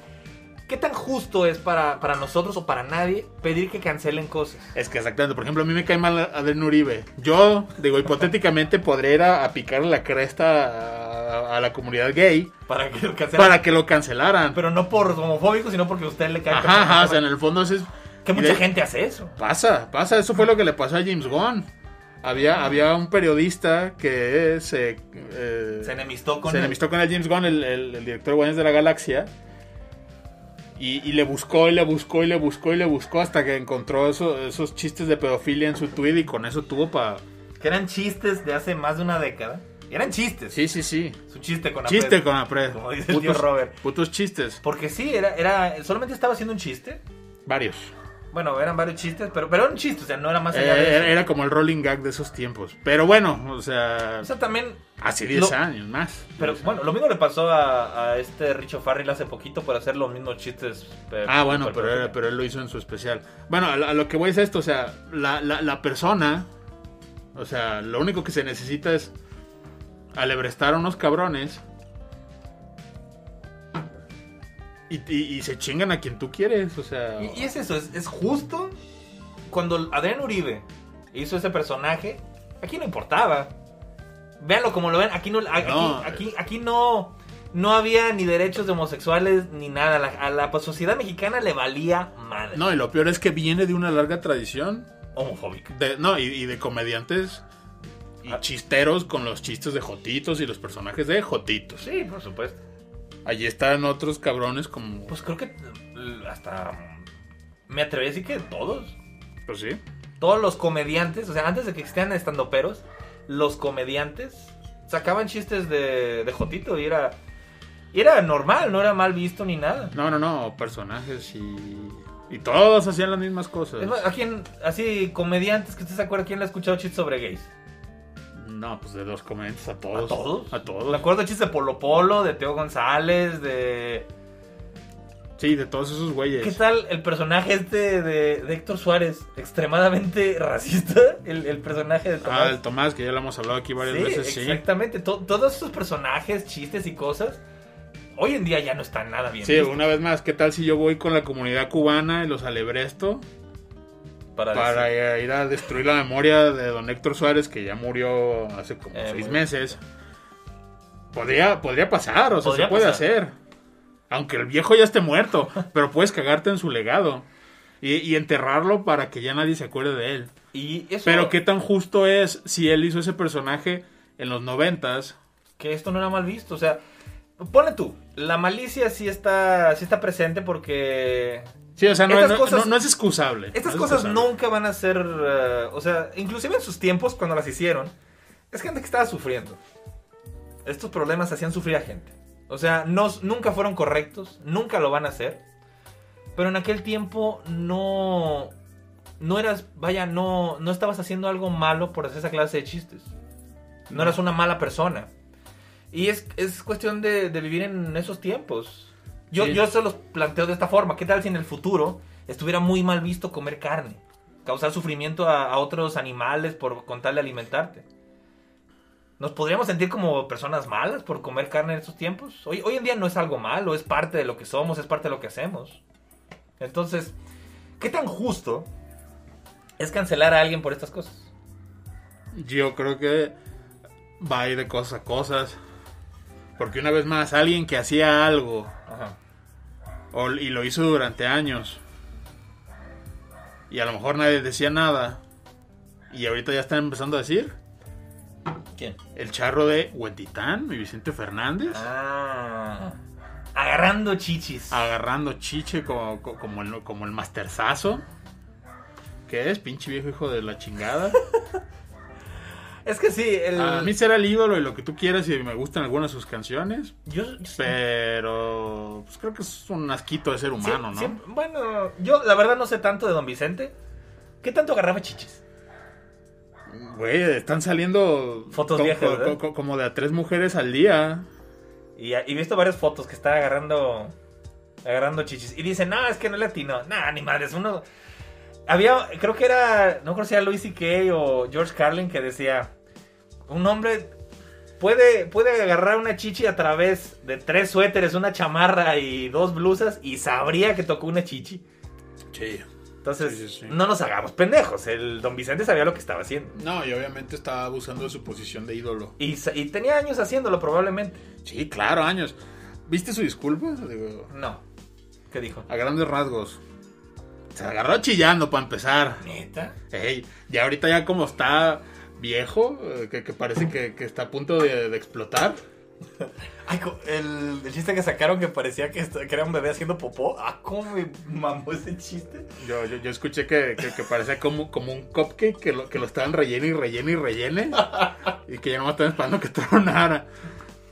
¿Qué tan justo es para, para nosotros o para nadie pedir que cancelen cosas? Es que exactamente, por ejemplo, a mí me cae mal Adrián Uribe. Yo, digo, hipotéticamente podría ir a, la cresta a, a la comunidad gay Para que lo cancelen. para que lo cancelaran. Pero no por homofóbico, sino porque a usted le cae Ajá, ajá, o sea, en el fondo es... Que mucha de- gente hace eso. Pasa, pasa, eso fue lo que le pasó a James Gunn. Había, había un periodista que se... eh, Se enemistó con se enemistó con el James Gunn, el, el- el director de Guardianes de la Galaxia. Y, y le buscó, y le buscó, y le buscó, y le buscó hasta que encontró eso- esos chistes de pedofilia en su tweet y con eso tuvo para... Que eran chistes de hace más de una década. Eran chistes. Sí, sí, sí. Es un chiste con Chiste apret- con Apred. Como dice el tío Robert. Putos chistes. Porque sí, era, era, solamente estaba haciendo un chiste. Varios. Bueno, eran varios chistes, pero, pero era un chiste, o sea, no era más Eh, allá de eso. era, como el rolling gag de esos tiempos. Pero bueno, o sea, O sea, también. hace 10 lo- años más. Pero bueno, lo mismo le pasó a, a este Richo Farrell hace poquito por hacer los mismos chistes. eh, Ah, bueno, pero, era- pero él lo hizo en su especial. Bueno, a, a lo que voy es esto, o sea, la, la, la persona, o sea, lo único que se necesita es alebrestar a unos cabrones y, y- y se chingan a quien tú quieres, o sea... Y, y es eso, es, es justo cuando Adrián Uribe hizo ese personaje, aquí no importaba. Véanlo como lo ven, aquí no, a- No. aquí, aquí, aquí no, no había ni derechos de homosexuales ni nada. A la, a la sociedad mexicana le valía madre. No, y lo peor es que viene de una larga tradición Homofóbica. de, no, y, y de comediantes y Ah. chisteros con los chistes de Jotitos y los personajes de Jotitos. Sí, por supuesto. Allí están otros cabrones como... Pues creo que eh, hasta mm, me atrevería a decir que todos. Pues sí. Todos los comediantes, o sea, antes de que existieran estandoperos, los comediantes sacaban chistes de, de Jotito y era, y era normal, no era mal visto ni nada. No, no, no, personajes y... Y todos hacían las mismas cosas. Es más, ¿a quién, así, comediantes que usted se acuerda, quién le ha escuchado chistes sobre gays? No, pues de los comediantes a todos. ¿A todos? A todos. Me acuerdo de chistes de Polo Polo, de Teo González, de... Sí, de todos esos güeyes. ¿Qué tal el personaje este de, de Héctor Suárez? Extremadamente racista, el, el personaje de Tomás. Ah, el Tomás, que ya lo hemos hablado aquí varias Sí, veces, sí. exactamente. To- todos esos personajes, chistes y cosas, hoy en día ya no están nada bien. Sí, una vez más, ¿qué tal si yo voy con la comunidad cubana y los alebresto para, para decir- ir a destruir la memoria de don Héctor Suárez, que ya murió hace como Eh, seis meses? Podría, podría pasar, o sea, se puede pasar. hacer. Aunque el viejo ya esté muerto, pero puedes cagarte en su legado. Y, y enterrarlo para que ya nadie se acuerde de él. Y eso, Pero qué tan justo es si él hizo ese personaje en los noventas. que esto no era mal visto. O sea, ponle tú, la malicia sí está, sí está presente porque Sí, o sea, no, no- cosas- no- no es excusable. estas es cosas excusable. nunca van a ser, eh, o sea, inclusive en sus tiempos cuando las hicieron, es gente que estaba sufriendo. Estos problemas hacían sufrir a gente. O sea, no, nunca fueron correctos, nunca lo van a hacer. Pero en aquel tiempo no, no eras, vaya, no, no estabas haciendo algo malo por hacer esa clase de chistes. No, No. eras una mala persona. Y es, es cuestión de, de vivir en esos tiempos. Yo, Sí. yo se los planteo de esta forma. ¿Qué tal si en el futuro estuviera muy mal visto comer carne? Causar sufrimiento a, a otros animales por con tal de alimentarte. ¿Nos podríamos sentir como personas malas por comer carne en estos tiempos? Hoy, hoy en día no es algo malo, es parte de lo que somos, es parte de lo que hacemos. Entonces, ¿qué tan justo es cancelar a alguien por estas cosas? Yo creo que va a ir de cosas a cosas. Porque una vez más, alguien que hacía algo Ajá. o- y lo hizo durante años y a lo mejor nadie decía nada y ahorita ya están empezando a decir ¿Quién? el charro de Huentitán, mi Vicente Fernández, Ah. Agarrando chichis. agarrando chiche como, co- como, el, como el masterzazo. ¿Qué es? Pinche viejo hijo de la chingada. Es que sí, el... A mí será el ídolo y lo que tú quieras y me gustan algunas de sus canciones. yo, yo- Pero pues creo que es un asquito de ser sí- humano, ¿no? siempre- bueno, yo la verdad no sé tanto de Don Vicente. ¿Qué tanto agarraba chichis? Güey, están saliendo Fotos co- viejas, co- como de a tres mujeres al día. Y, y he visto varias fotos que está agarrando agarrando chichis. Y dicen, no, es que no es latino. Nah, ni madres, uno... había, creo que era, no creo si era Louis C.K. o George Carlin que decía, un hombre puede, puede agarrar una chichi a través de tres suéteres, una chamarra y dos blusas y sabría que tocó una chichi. Sí. Entonces, Sí, sí, sí. no nos hagamos pendejos. El don Vicente sabía lo que estaba haciendo. No, y obviamente estaba abusando de su posición de ídolo. Y, y tenía años haciéndolo probablemente. Sí, claro, años. ¿Viste su disculpa? Digo, No. ¿Qué dijo? a grandes rasgos. Se agarró chillando para empezar. ¿Neta? Ey, ya ahorita ya como está viejo, eh, que, que parece que, que está a punto de, de explotar. Ay, el, el chiste que sacaron que parecía que, que era un bebé haciendo popó. Ah, cómo me mamó ese chiste. Yo, yo, yo escuché que, que, parecía como, como un cupcake que lo, que lo estaban rellene y rellene y rellene. Y que ya no estaban esperando que tronara.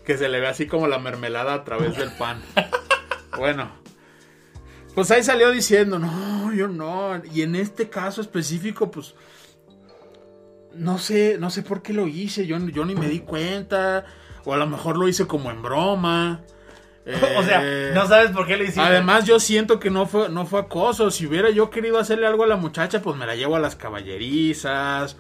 Que se le ve así como la mermelada a través del pan. Bueno. Pues ahí salió diciendo, no, yo no. Y en este caso específico, pues. No sé, no sé por qué lo hice. Yo, yo ni me di cuenta. O a lo mejor lo hice como en broma. o sea, Eh, no sabes por qué lo hiciste. Además, yo siento que no fue, no fue acoso. Si hubiera yo querido hacerle algo a la muchacha, pues me la llevo a las caballerizas.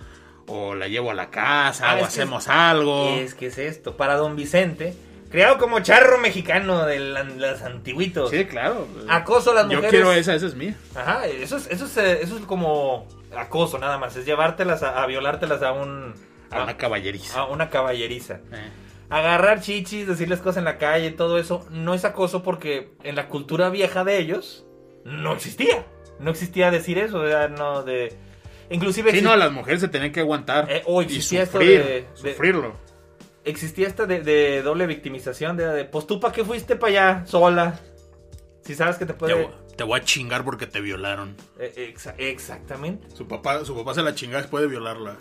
O la llevo a la casa. Ah, o es hacemos algo. Es que es esto. Para don Vicente, creado como charro mexicano de la- los antiguitos. Sí, claro. Acoso a las Yo mujeres. quiero esa, esa es mía. Ajá, eso es, eso es, eh, eso es como acoso nada más. Es llevártelas a, a violártelas a un. A una caballeriza. a una caballeriza. Eh. Agarrar chichis, decirles cosas en la calle, todo eso, no es acoso porque en la cultura vieja de ellos no existía. No existía decir eso, o sea, no de... Inclusive Sí, no, las mujeres se tienen que aguantar. Eh, o y existía esto sufrir, de- de- sufrirlo. existía esta de, de doble victimización, de, de, pues tú para qué fuiste para allá sola. Si sabes que te Te, puede... voy- te voy a chingar porque te violaron. Eh, exa- exactamente. Su papá, su papá se la chinga después de violarla.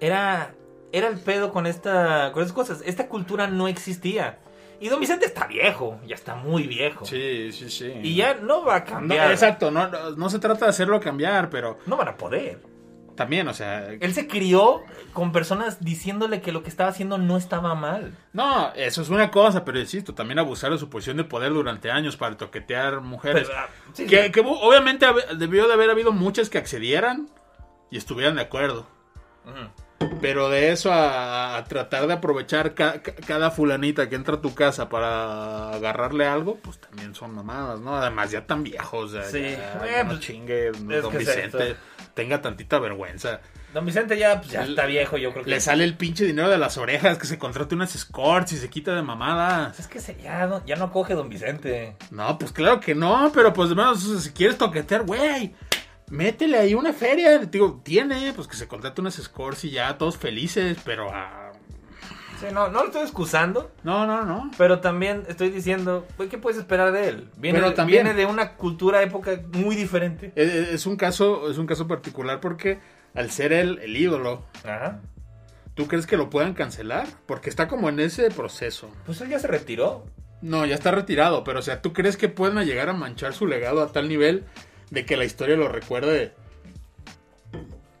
Era, era el pedo con esta, con estas cosas. Esta cultura no existía. Y don Vicente está viejo, ya está muy viejo. Sí, sí, sí. Y ya no va a No, cambiar. exacto, no, no, no se trata de hacerlo cambiar, pero No van a poder. También, o sea, Él se crió con personas diciéndole que lo que estaba haciendo no estaba mal. no, eso es una cosa, pero insisto, también abusar de su posición de poder durante años para toquetear mujeres. Pero, ah, sí, que, sí. que obviamente debió de haber habido muchas que accedieran y estuvieran de acuerdo. Ujú. Pero de eso a, a tratar de aprovechar ca- ca- cada fulanita que entra a tu casa para agarrarle algo, pues también son mamadas, ¿no? Además ya tan viejos, ya, Sí. ya, Eh, ya no pues, chingue, don Vicente, tenga tantita vergüenza. Don Vicente ya, pues, ya está viejo, yo creo que. Le sale el pinche dinero de las orejas, que se contrate unas escorts y se quita de mamadas. Es que se- ya, no, ya no coge Don Vicente. No, pues claro que no, pero pues de menos si quieres toquetear, güey, métele ahí una feria. Digo, tiene, pues que se contrate unas scores y ya, todos felices, pero ah, Sí, no, no lo estoy excusando. no, no, no. Pero también estoy diciendo, güey, ¿qué puedes esperar de él? Viene, Pero también- viene de una cultura, época muy diferente. Es, es un caso, es un caso particular porque al ser él el ídolo, Ajá. ¿tú crees que lo puedan cancelar? Porque está como en ese proceso. Pues él ya se retiró. No, ya está retirado, pero o sea, ¿tú crees que puedan llegar a manchar su legado a tal nivel de que la historia lo recuerde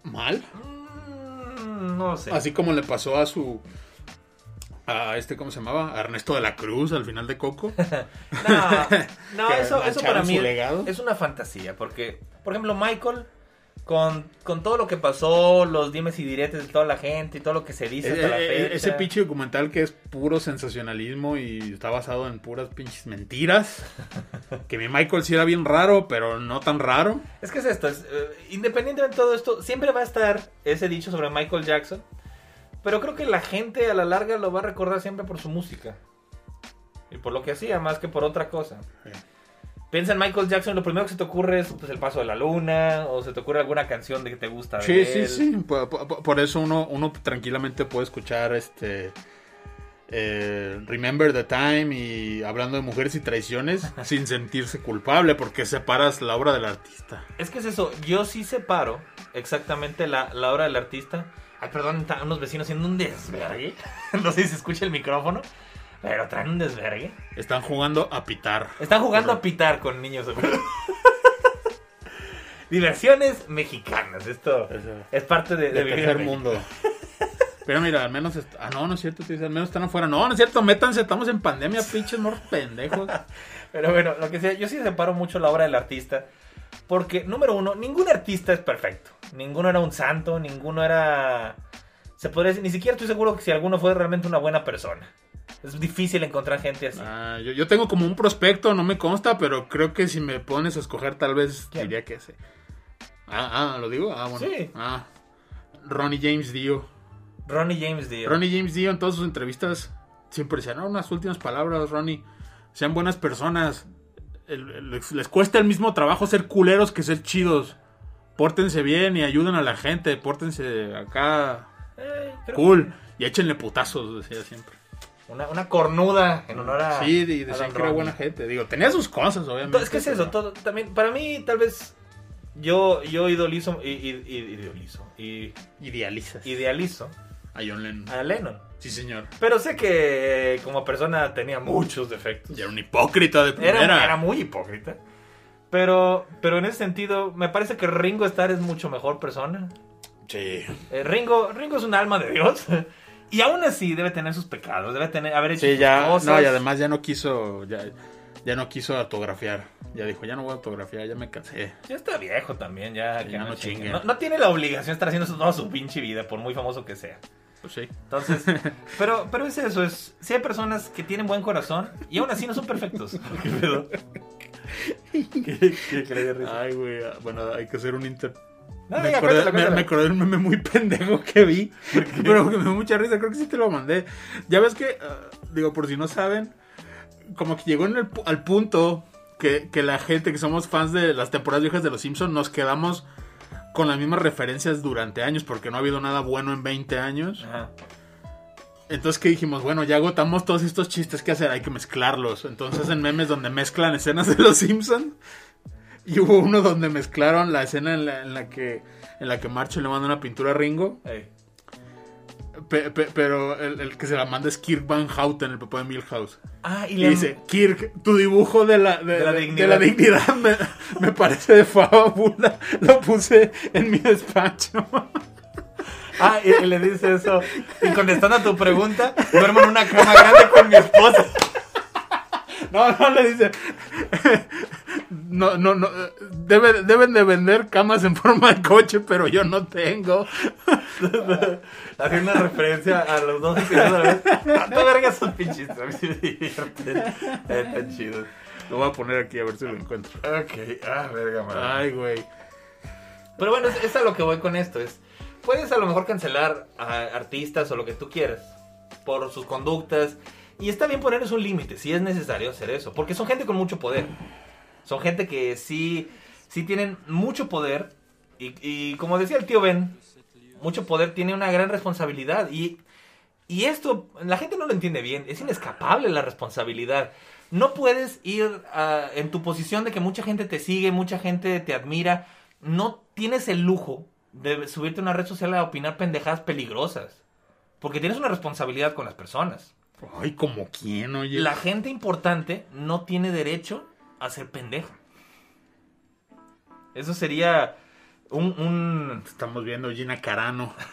mal? Mm, no sé. Así como le pasó a su. A este, ¿cómo se llamaba? A Ernesto de la Cruz al final de Coco. No, no eso, para mí legado. es una fantasía. Porque, por ejemplo, Michael, con, con todo lo que pasó, los dimes y diretes de toda la gente y todo lo que se dice hasta Eh, eh, fecha. ese pinche documental que es puro sensacionalismo y está basado en puras pinches mentiras. Que mi Michael sí era bien raro, pero no tan raro. Es que es esto, es, eh, independientemente de todo esto, siempre va a estar ese dicho sobre Michael Jackson. Pero creo que la gente a la larga lo va a recordar siempre por su música. Y por lo que hacía, más que por otra cosa. Sí. Piensa en Michael Jackson, lo primero que se te ocurre es pues, el paso de la luna, o se te ocurre alguna canción de que te gusta. de Sí, sí, él. sí. Por, por- por eso uno, uno tranquilamente puede escuchar este. eh, Remember the Time y hablando de mujeres y traiciones sin sentirse culpable porque separas la obra del artista. Es que es eso, yo sí separo exactamente la, la obra del artista. Ay, perdón, están unos vecinos haciendo un desvergue. no sé si se escucha el micrófono, pero traen un desvergue. Están jugando a pitar. Están jugando a pitar con niños. Diversiones mexicanas, esto es parte de, de vivir tercer mundo. Pero mira, al menos. Ah, no, no es cierto. al menos están afuera. No, no es cierto. Métanse, estamos en pandemia, pinches morros pendejos. Pero bueno, lo que sea, yo sí separo mucho la obra del artista. Porque, número uno, ningún artista es perfecto. Ninguno era un santo, ninguno era... Se podría decir, ni siquiera estoy seguro que si alguno fue realmente una buena persona. Es difícil encontrar gente así. Ah, yo, yo tengo como un prospecto, no me consta, pero creo que si me pones a escoger, tal vez ¿Quién? diría que ese. Ah, ah, ¿lo digo? Ah, bueno. Sí. Ah, Ronnie James Dio. Ronnie James Dio. Ronnie James Dio en todas sus entrevistas siempre decía, no, unas últimas palabras, Ronnie. Sean buenas personas. El- el- les, les cuesta el mismo trabajo ser culeros que ser chidos. Pórtense bien y ayuden a la gente. Pórtense acá Eh, cool. Y échenle putazos, decía siempre. Una, una cornuda en honor a... Sí, y decían que era buena gente. Digo, tenía sus cosas, obviamente. Es que es eso, todo, también, para mí, tal vez, yo, yo idolizo, i- i- i- idolizo, y Idealizas. idealizo A John Lennon. a Lennon. Sí, señor. Pero sé que como persona tenía muchos defectos. Y era un hipócrita de primera. Era, era muy hipócrita. Pero, pero en ese sentido, me parece que Ringo Starr es mucho mejor persona. Sí. Eh, Ringo, Ringo es un alma de Dios. Y aún así debe tener sus pecados, debe tener, haber hecho Sí, ya. cosas. No, y además ya no quiso. Ya, ya no quiso autografiar. Ya dijo, ya no voy a autografiar, ya me cansé. Ya está viejo también, ya, Sí, que ya no no chingue. No, no tiene la obligación de estar haciendo eso toda su pinche vida, por muy famoso que sea. Pues sí. Entonces, pero, pero es eso, es, si hay personas que tienen buen corazón y aún así no son perfectos. ¿Qué pedo? ¿Qué, qué, qué? Ay, güey. ah, Bueno, hay que hacer un inter. No, me, acordé, cuéntala, me- cuéntala. me acordé de un meme muy pendejo que vi. Pero que me dio mucha risa. Creo que sí te lo mandé. Ya ves que, ah, digo, por si no saben, como que llegó en el al punto que, que la gente que somos fans de las temporadas viejas de Los Simpsons nos quedamos con las mismas referencias durante años porque no ha habido nada bueno en 20 años. Ajá. Entonces que dijimos, bueno, ya agotamos todos estos chistes que hacer, hay que mezclarlos. Entonces en memes donde mezclan escenas de Los Simpsons y hubo uno donde mezclaron la escena en la, en la que en la que Marcho le manda una pintura a Ringo, Ey. pe- pe- pero el, el que se la manda es Kirk Van Houten, el papá de Milhouse. Ah, y Y le dice, Kirk, tu dibujo de la, de, De la dignidad. de la dignidad me, me parece de fábula. Lo puse en mi despacho. Ah, y, y le dice eso. Y contestando a tu pregunta, duermo en una cama grande con mi esposa. No, no, le dice. No, no, no. debe- deben de vender camas en forma de coche, pero yo no tengo. Haciendo una referencia a los dos episodios a la vez. Tú vergas esos pinches. A mí sí me divierten. Tan chidos. Lo voy a poner aquí a ver si lo encuentro. Ok, ah, verga, madre. Ay, güey. Pero bueno, es, es a lo que voy con esto. Es, puedes a lo mejor cancelar a artistas o lo que tú quieras por sus conductas. Y está bien ponerles un límite si es necesario hacer eso. Porque son gente con mucho poder. Son gente que sí, sí tienen mucho poder. Y, como decía el tío Ben, mucho poder tiene una gran responsabilidad. Y, y esto, la gente no lo entiende bien. Es inescapable la responsabilidad. No puedes ir en tu posición de que mucha gente te sigue, mucha gente te admira. No tienes el lujo de subirte a una red social a opinar pendejadas peligrosas. Porque tienes una responsabilidad con las personas. Ay, como quién, oye. La gente importante no tiene derecho a ser pendeja. Eso sería un, un... Estamos viendo Gina Carano.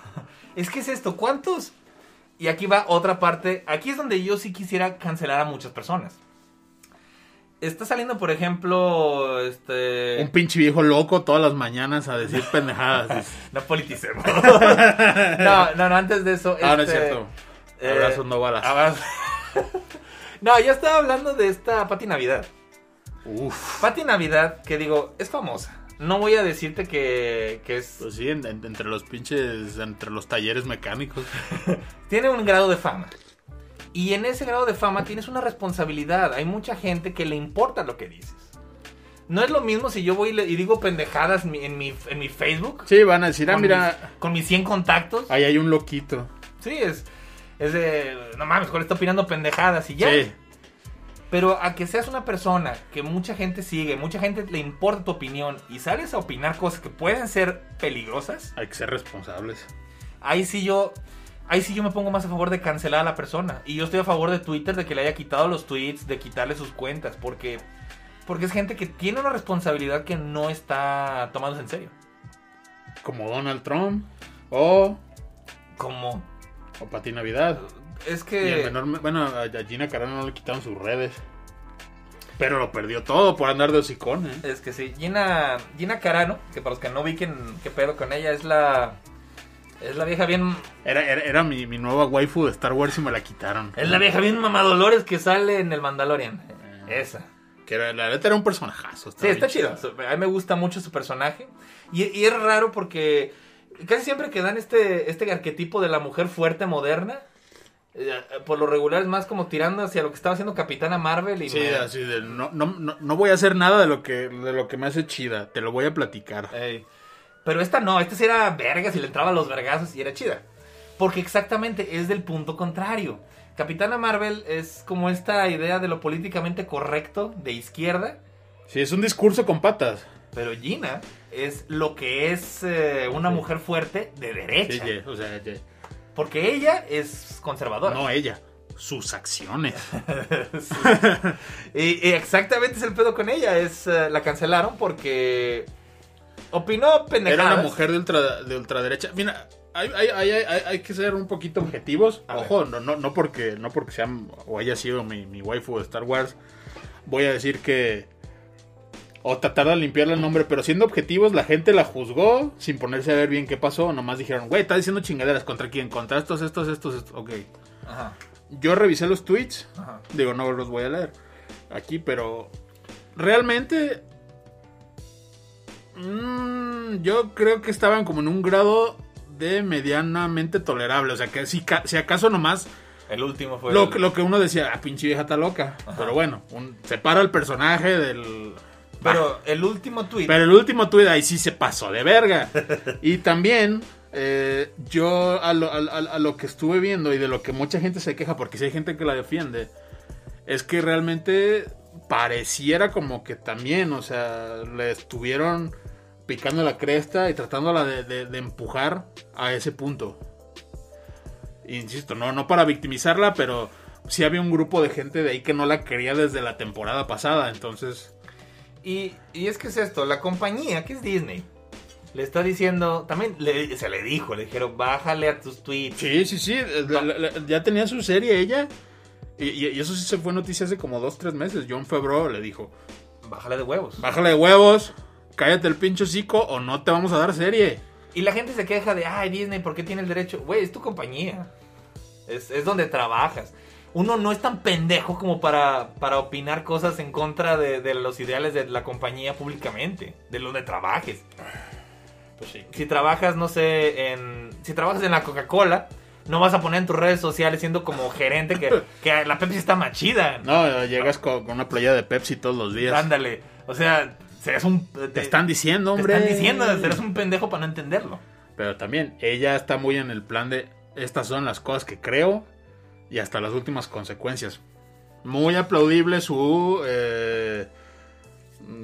Es que es esto, ¿cuántos? Y aquí va otra parte. Aquí es donde yo sí quisiera cancelar a muchas personas. Está saliendo, por ejemplo, este... Un pinche viejo loco todas las mañanas a decir pendejadas. No politicemos. no, no, no, antes de eso... Ah, no es este, eh, Abrazos, no balas. abrazos. no, yo estaba hablando de esta Pati Navidad. Uf. Pati Navidad, que digo, es famosa. No voy a decirte que, que es... Pues sí, en- en- entre los pinches, entre los talleres mecánicos. Tiene un grado de fama. Y en ese grado de fama tienes una responsabilidad. Hay mucha gente que le importa lo que dices. No es lo mismo si yo voy y, digo pendejadas mi- en mi, en mi Facebook. Sí, van a decir, ah, mira, mis- con mis 100 contactos. ahí hay un loquito. Sí, es, es de... No mames, ¿cuál está opinando pendejadas? Y ya. Sí. Pero a que seas una persona que mucha gente sigue, mucha gente le importa tu opinión y sales a opinar cosas que pueden ser peligrosas, Hay que ser responsables. ahí sí yo ahí sí yo me pongo más a favor de cancelar a la persona y yo estoy a favor de Twitter de que le haya quitado los tweets, de quitarle sus cuentas porque porque es gente que tiene una responsabilidad que no está tomándose en serio. Como Donald Trump o, Como o Pati Navidad. es Y el que menor- bueno, a Gina Carano no le quitaron sus redes. Pero lo perdió todo por andar de hocicón, ¿eh? Es que sí, Gina, Gina Carano, que para los que no ubiquen qué pedo con ella, es la. Es la vieja bien. Era, era, era mi, mi nueva waifu de Star Wars y me la quitaron. Es la vieja bien mamadolores que sale en el Mandalorian. Esa. Que era, la neta era un personajazo. Sí, está chido. A mí me gusta mucho su personaje. Y, y es raro porque casi siempre que dan este, este arquetipo de la mujer fuerte moderna, eh, por lo regular es más como tirando hacia lo que estaba haciendo Capitana Marvel. Y Sí, me- así de, no, no, no, no voy a hacer nada de lo, que, de lo que me hace chida, te lo voy a platicar. Ey. Pero esta no, esta sí era vergas y le entraba a los vergazos y era chida. Porque exactamente es del punto contrario. Capitana Marvel es como esta idea de lo políticamente correcto de izquierda, Sí, es un discurso con patas. Pero Gina es lo que es eh, una mujer fuerte de derecha. o sea, Porque ella es conservadora. no ella, sus acciones. Sí. y, y exactamente es el pedo con ella. Es, eh, la cancelaron porque opinó pendejadas. Era una mujer de, ultra, de ultraderecha. Mira, hay, hay, hay, hay, que ser un poquito objetivos. A ver. Ojo, no, no, no porque no porque sea o haya sido mi, mi waifu de Star Wars, voy a decir que o tratar de limpiarle el nombre, pero siendo objetivos, la gente la juzgó sin ponerse a ver bien qué pasó. Nomás dijeron, güey, está diciendo chingaderas. ¿Contra quién? Contra estos, estos, estos, estos. Ok. Ajá, Yo revisé los tweets. ajá. Digo, no los voy a leer aquí, pero realmente mm, yo creo que estaban como en un grado de medianamente tolerable. O sea, que si, si acaso nomás El último fue. lo, el- que- lo que uno decía, ah, pinche vieja está loca. Ajá. Pero bueno, un- separa el personaje del... Pero el último tweet. Pero el último tweet ahí sí se pasó de verga. y también eh, yo a lo, a- a- a lo que estuve viendo y de lo que mucha gente se queja, porque si hay gente que la defiende, es que realmente pareciera como que también, o sea, le estuvieron picando la cresta y tratándola de, de- de empujar a ese punto. Insisto, no, no para victimizarla, pero sí había un grupo de gente de ahí que no la quería desde la temporada pasada, entonces... Y, y es que es esto, la compañía, que es Disney, le está diciendo, también le- se le dijo, le dijeron, bájale a tus tweets. Sí, sí, sí. eh, la- la- la- ya tenía su serie ella. Y, eso sí se fue noticia hace como dos, tres meses. John Favreau le dijo, Bájale de huevos. bájale de huevos, cállate el pincho hocico o no te vamos a dar serie. Y la gente se queja de, ay, Disney, ¿por qué tiene el derecho? Güey, es tu compañía. Es, es donde trabajas. Uno no es tan pendejo como para, para opinar cosas en contra de, de los ideales de la compañía públicamente, de donde trabajes. Pues sí. Si trabajas, no sé, en. Si trabajas en la Coca-Cola, no vas a poner en tus redes sociales siendo como gerente que, que la Pepsi está más chida. No, llegas con, con una playa de Pepsi todos los días. Ándale. O sea, serás un. Te están diciendo, te hombre. están diciendo, serás un pendejo para no entenderlo. Pero también, ella está muy en el plan de estas son las cosas que creo y hasta las últimas consecuencias. Muy aplaudible su, eh,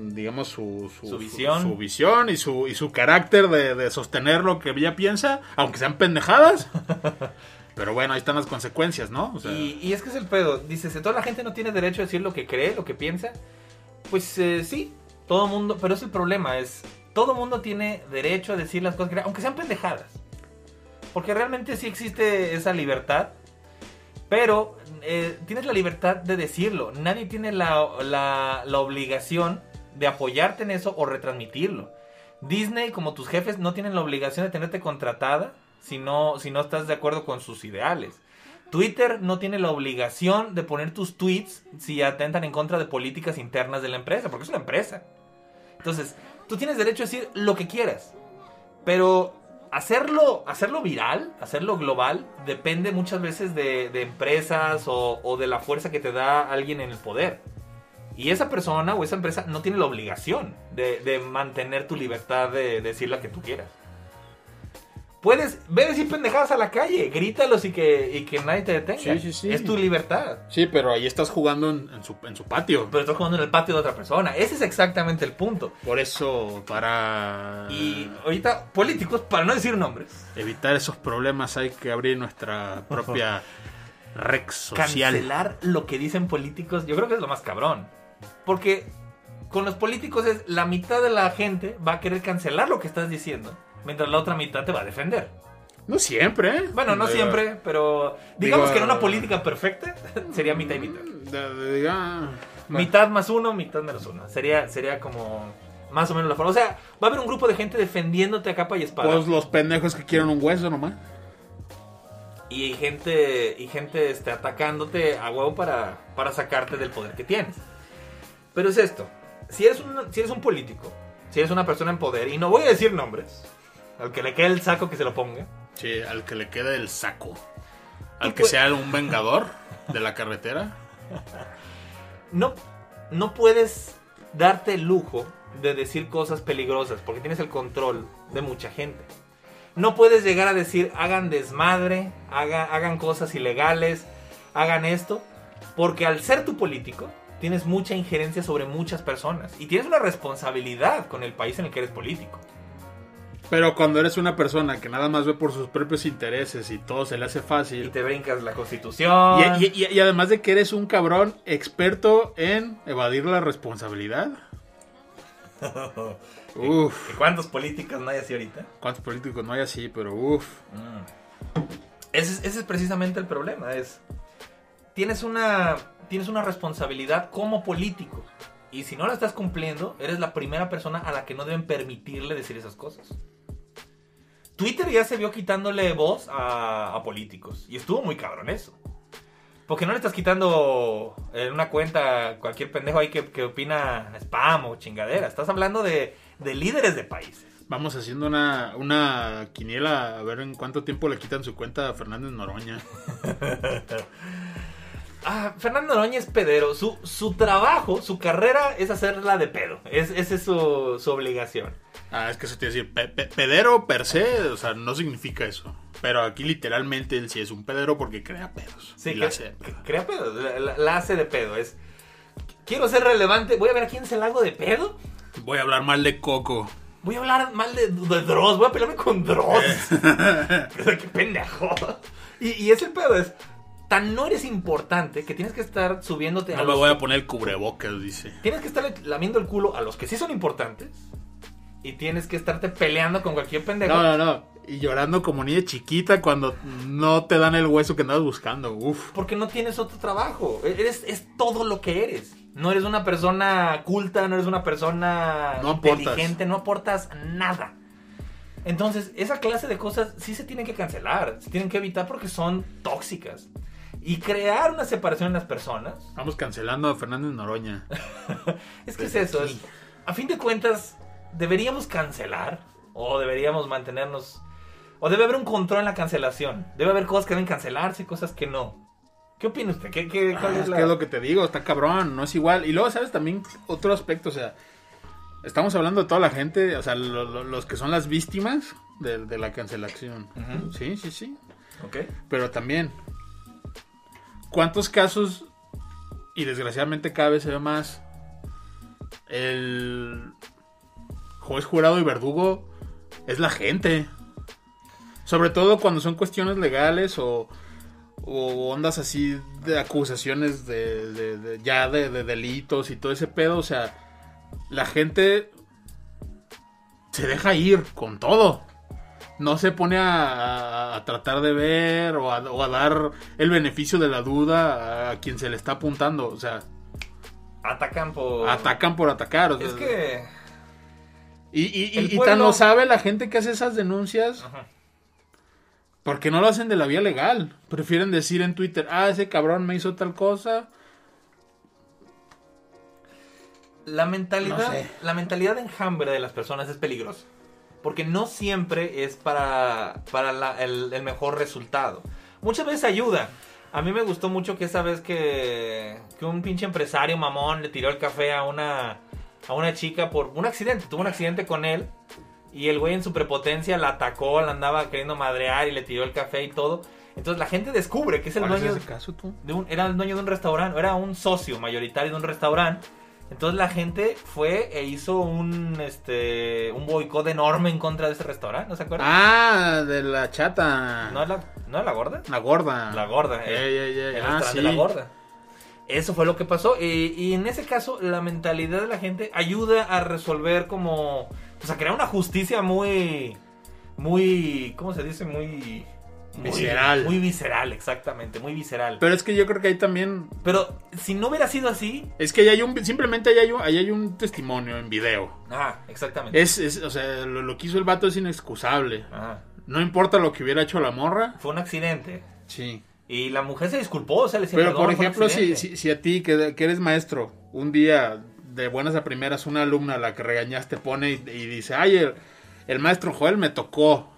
digamos, su, Su visión. su, visión y su, y su carácter de, de sostener lo que ella piensa, aunque sean pendejadas. Pero bueno, ahí están las consecuencias, ¿no? O sea, Y, y es que es el pedo. Dices, toda la gente no tiene derecho a decir lo que cree, lo que piensa. Pues eh, sí, todo mundo. Pero es el problema, es. Todo mundo tiene derecho a decir las cosas que aunque sean pendejadas. Porque realmente sí existe esa libertad. Pero eh, tienes la libertad de decirlo. Nadie tiene la, la, la obligación de apoyarte en eso o retransmitirlo. Disney, como tus jefes, no tienen la obligación de tenerte contratada si no, si no estás de acuerdo con sus ideales. Twitter no tiene la obligación de poner tus tweets si atentan en contra de políticas internas de la empresa, porque es una empresa. Entonces, tú tienes derecho a decir lo que quieras, pero hacerlo, hacerlo viral, hacerlo global, depende muchas veces de, de empresas o, de la fuerza que te da alguien en el poder. Y esa persona o esa empresa no tiene la obligación de, de mantener tu libertad de decir la que tú quieras. Puedes, ve a decir pendejadas a la calle, grítalos y que, y que nadie te detenga. Sí, sí, sí. Es tu libertad. sí, pero ahí estás jugando en, en su, en su patio. Pero estás jugando en el patio de otra persona. Ese es exactamente el punto. Por eso, para Y ahorita, políticos, para no decir nombres, evitar esos problemas hay que abrir nuestra propia red social. cancelar lo que dicen políticos, yo creo que es lo más cabrón. Porque con los políticos es la mitad de la gente va a querer cancelar lo que estás diciendo, mientras la otra mitad te va a defender. No siempre, ¿eh? Bueno, no Digo, siempre, pero digamos Digo, que en una ah, política perfecta sería mitad y mitad. de- de- diga, Mitad más uno, mitad menos uno. Sería, sería como más o menos la forma. O sea, va a haber un grupo de gente defendiéndote a capa y espada. Pues los pendejos que quieren un hueso nomás. y gente y gente este, atacándote a huevo para, para sacarte del poder que tienes. Pero es esto, si eres, un, si eres un político, si eres una persona en poder, y no voy a decir nombres, al que le quede el saco que se lo ponga, Sí, al que le quede el saco. Al que pu- sea un vengador de la carretera. no, no puedes darte el lujo de decir cosas peligrosas porque tienes el control de mucha gente. No puedes llegar a decir hagan desmadre, haga- hagan cosas ilegales, hagan esto, porque al ser tu político tienes mucha injerencia sobre muchas personas y tienes una responsabilidad con el país en el que eres político. Pero cuando eres una persona que nada más ve por sus propios intereses y todo se le hace Y fácil. te brincas la constitución. Y, y- y- y además de que eres un cabrón experto en evadir la responsabilidad. Uf, ¿Y ¿Cuántos políticos no hay así ahorita? ¿cuántos políticos no hay así? Pero uf. Ese es, ese es precisamente el problema. Es tienes una tienes una responsabilidad como político y si no la estás cumpliendo eres la primera persona a la que no deben permitirle decir esas cosas. Twitter ya se vio quitándole voz a, a políticos y estuvo muy cabrón eso. Porque no le estás quitando en una cuenta cualquier pendejo ahí que, que opina spam o chingadera. Estás hablando de, de líderes de países. Vamos haciendo una, una quiniela a ver en cuánto tiempo le quitan su cuenta a Fernández Noroña. Ah, Fernando Noroña es pedero. Su, su trabajo, su carrera es hacerla de pedo. Es, esa es su, su obligación. Ah, es que eso te iba a decir, pe- pe- pedero per se, o sea, no significa eso. Pero aquí literalmente él sí es un pedero porque crea pedos. Sí, que- la hace de pedo. crea pedo. La, la- la hace de pedo. Es. Quiero ser relevante. Voy a ver a quién se la hago de pedo. Voy a hablar mal de Coco. Voy a hablar mal de, de Dross. Voy a pelearme con Dross. Qué pendejo. Y, y ese pedo es. Tan no eres importante que tienes que estar subiéndote a No me voy a poner el cubrebocas, dice. Tienes que estar lamiendo el culo a los que sí son importantes. Y tienes que estarte peleando con cualquier pendejo. No, no, no. Y llorando como niña chiquita cuando no te dan el hueso que andabas buscando. Uf. Porque no tienes otro trabajo. Eres, es todo lo que eres. No eres una persona culta, no eres una persona No inteligente, no aportas nada. Entonces, esa clase de cosas sí se tienen que cancelar, se tienen que evitar porque son tóxicas. Y crear una separación en las personas, Vamos cancelando a Fernández Noroña. es que es eso. es- a fin de cuentas, deberíamos cancelar o deberíamos mantenernos... O debe haber un control en la cancelación. Debe haber cosas que deben cancelarse y cosas que no. ¿Qué opina usted? ¿Qué, qué, cuál Ah, es es la- que es lo que te digo, está cabrón, no es igual. Y luego, ¿sabes? También otro aspecto, o sea, estamos hablando de toda la gente, o sea, lo- lo- los que son las víctimas de, de la cancelación. Sí, sí, sí. Ok. Pero también, ¿cuántos casos, y desgraciadamente cada vez se ve más, el juez jurado y verdugo es la gente? Sobre todo cuando son cuestiones legales o, o ondas así de acusaciones de, de- ya de delitos y todo ese pedo. O sea, la gente se deja ir con todo. No se pone a, tratar de ver o a, o a dar el beneficio de la duda a quien se le está apuntando. O sea, Atacan por... atacan por atacar. o sea, Es que... Y, y- y- tan lo sabe la gente que hace esas denuncias Ajá. porque no lo hacen de la vía legal. Prefieren decir en Twitter, ah, ese cabrón me hizo tal cosa. La mentalidad, No sé. la mentalidad de enjambre de las personas es peligrosa. Porque no siempre es para, para la- el, el mejor resultado. Muchas veces ayuda. A mí me gustó mucho que esa vez que, que un pinche empresario mamón le tiró el café a una, a una chica por un accidente. Tuvo un accidente con él. Y el güey en su prepotencia la atacó, la andaba queriendo madrear y le tiró el café y todo. Entonces la gente descubre que es el ¿Cuál es dueño ese caso tú? de un, era el dueño de un restaurante, era un socio mayoritario de un restaurante. Entonces la gente fue e hizo un este un boicot enorme en contra de ese restaurante, ¿no se acuerdan? Ah, de la chata. ¿No es la, ¿no la gorda? La gorda. La gorda, eh. El Ah, restaurante sí. de la gorda. Eso fue lo que pasó. Y, y en ese caso, la mentalidad de la gente ayuda a resolver como. Pues a crear una justicia muy. muy, ¿cómo se dice? Muy... muy- Visceral. Muy visceral, exactamente, muy visceral. Pero, Pero es que yo creo que ahí también. si no hubiera sido así... Es que ahí hay un. Simplemente ahí hay un, ahí hay un testimonio en video. Ah, exactamente. Es, es, o sea, lo, lo que hizo el vato es inexcusable. Ajá. No importa lo que hubiera hecho la morra. Fue un accidente. Sí. Y la mujer se disculpó, o sea, le decía, Pero "Perdón, por ejemplo, si, accidente". si, si a ti, que, que eres maestro, un día de buenas a primeras, una alumna a la que regañaste pone y, y dice, ay, el, el maestro Joel me tocó.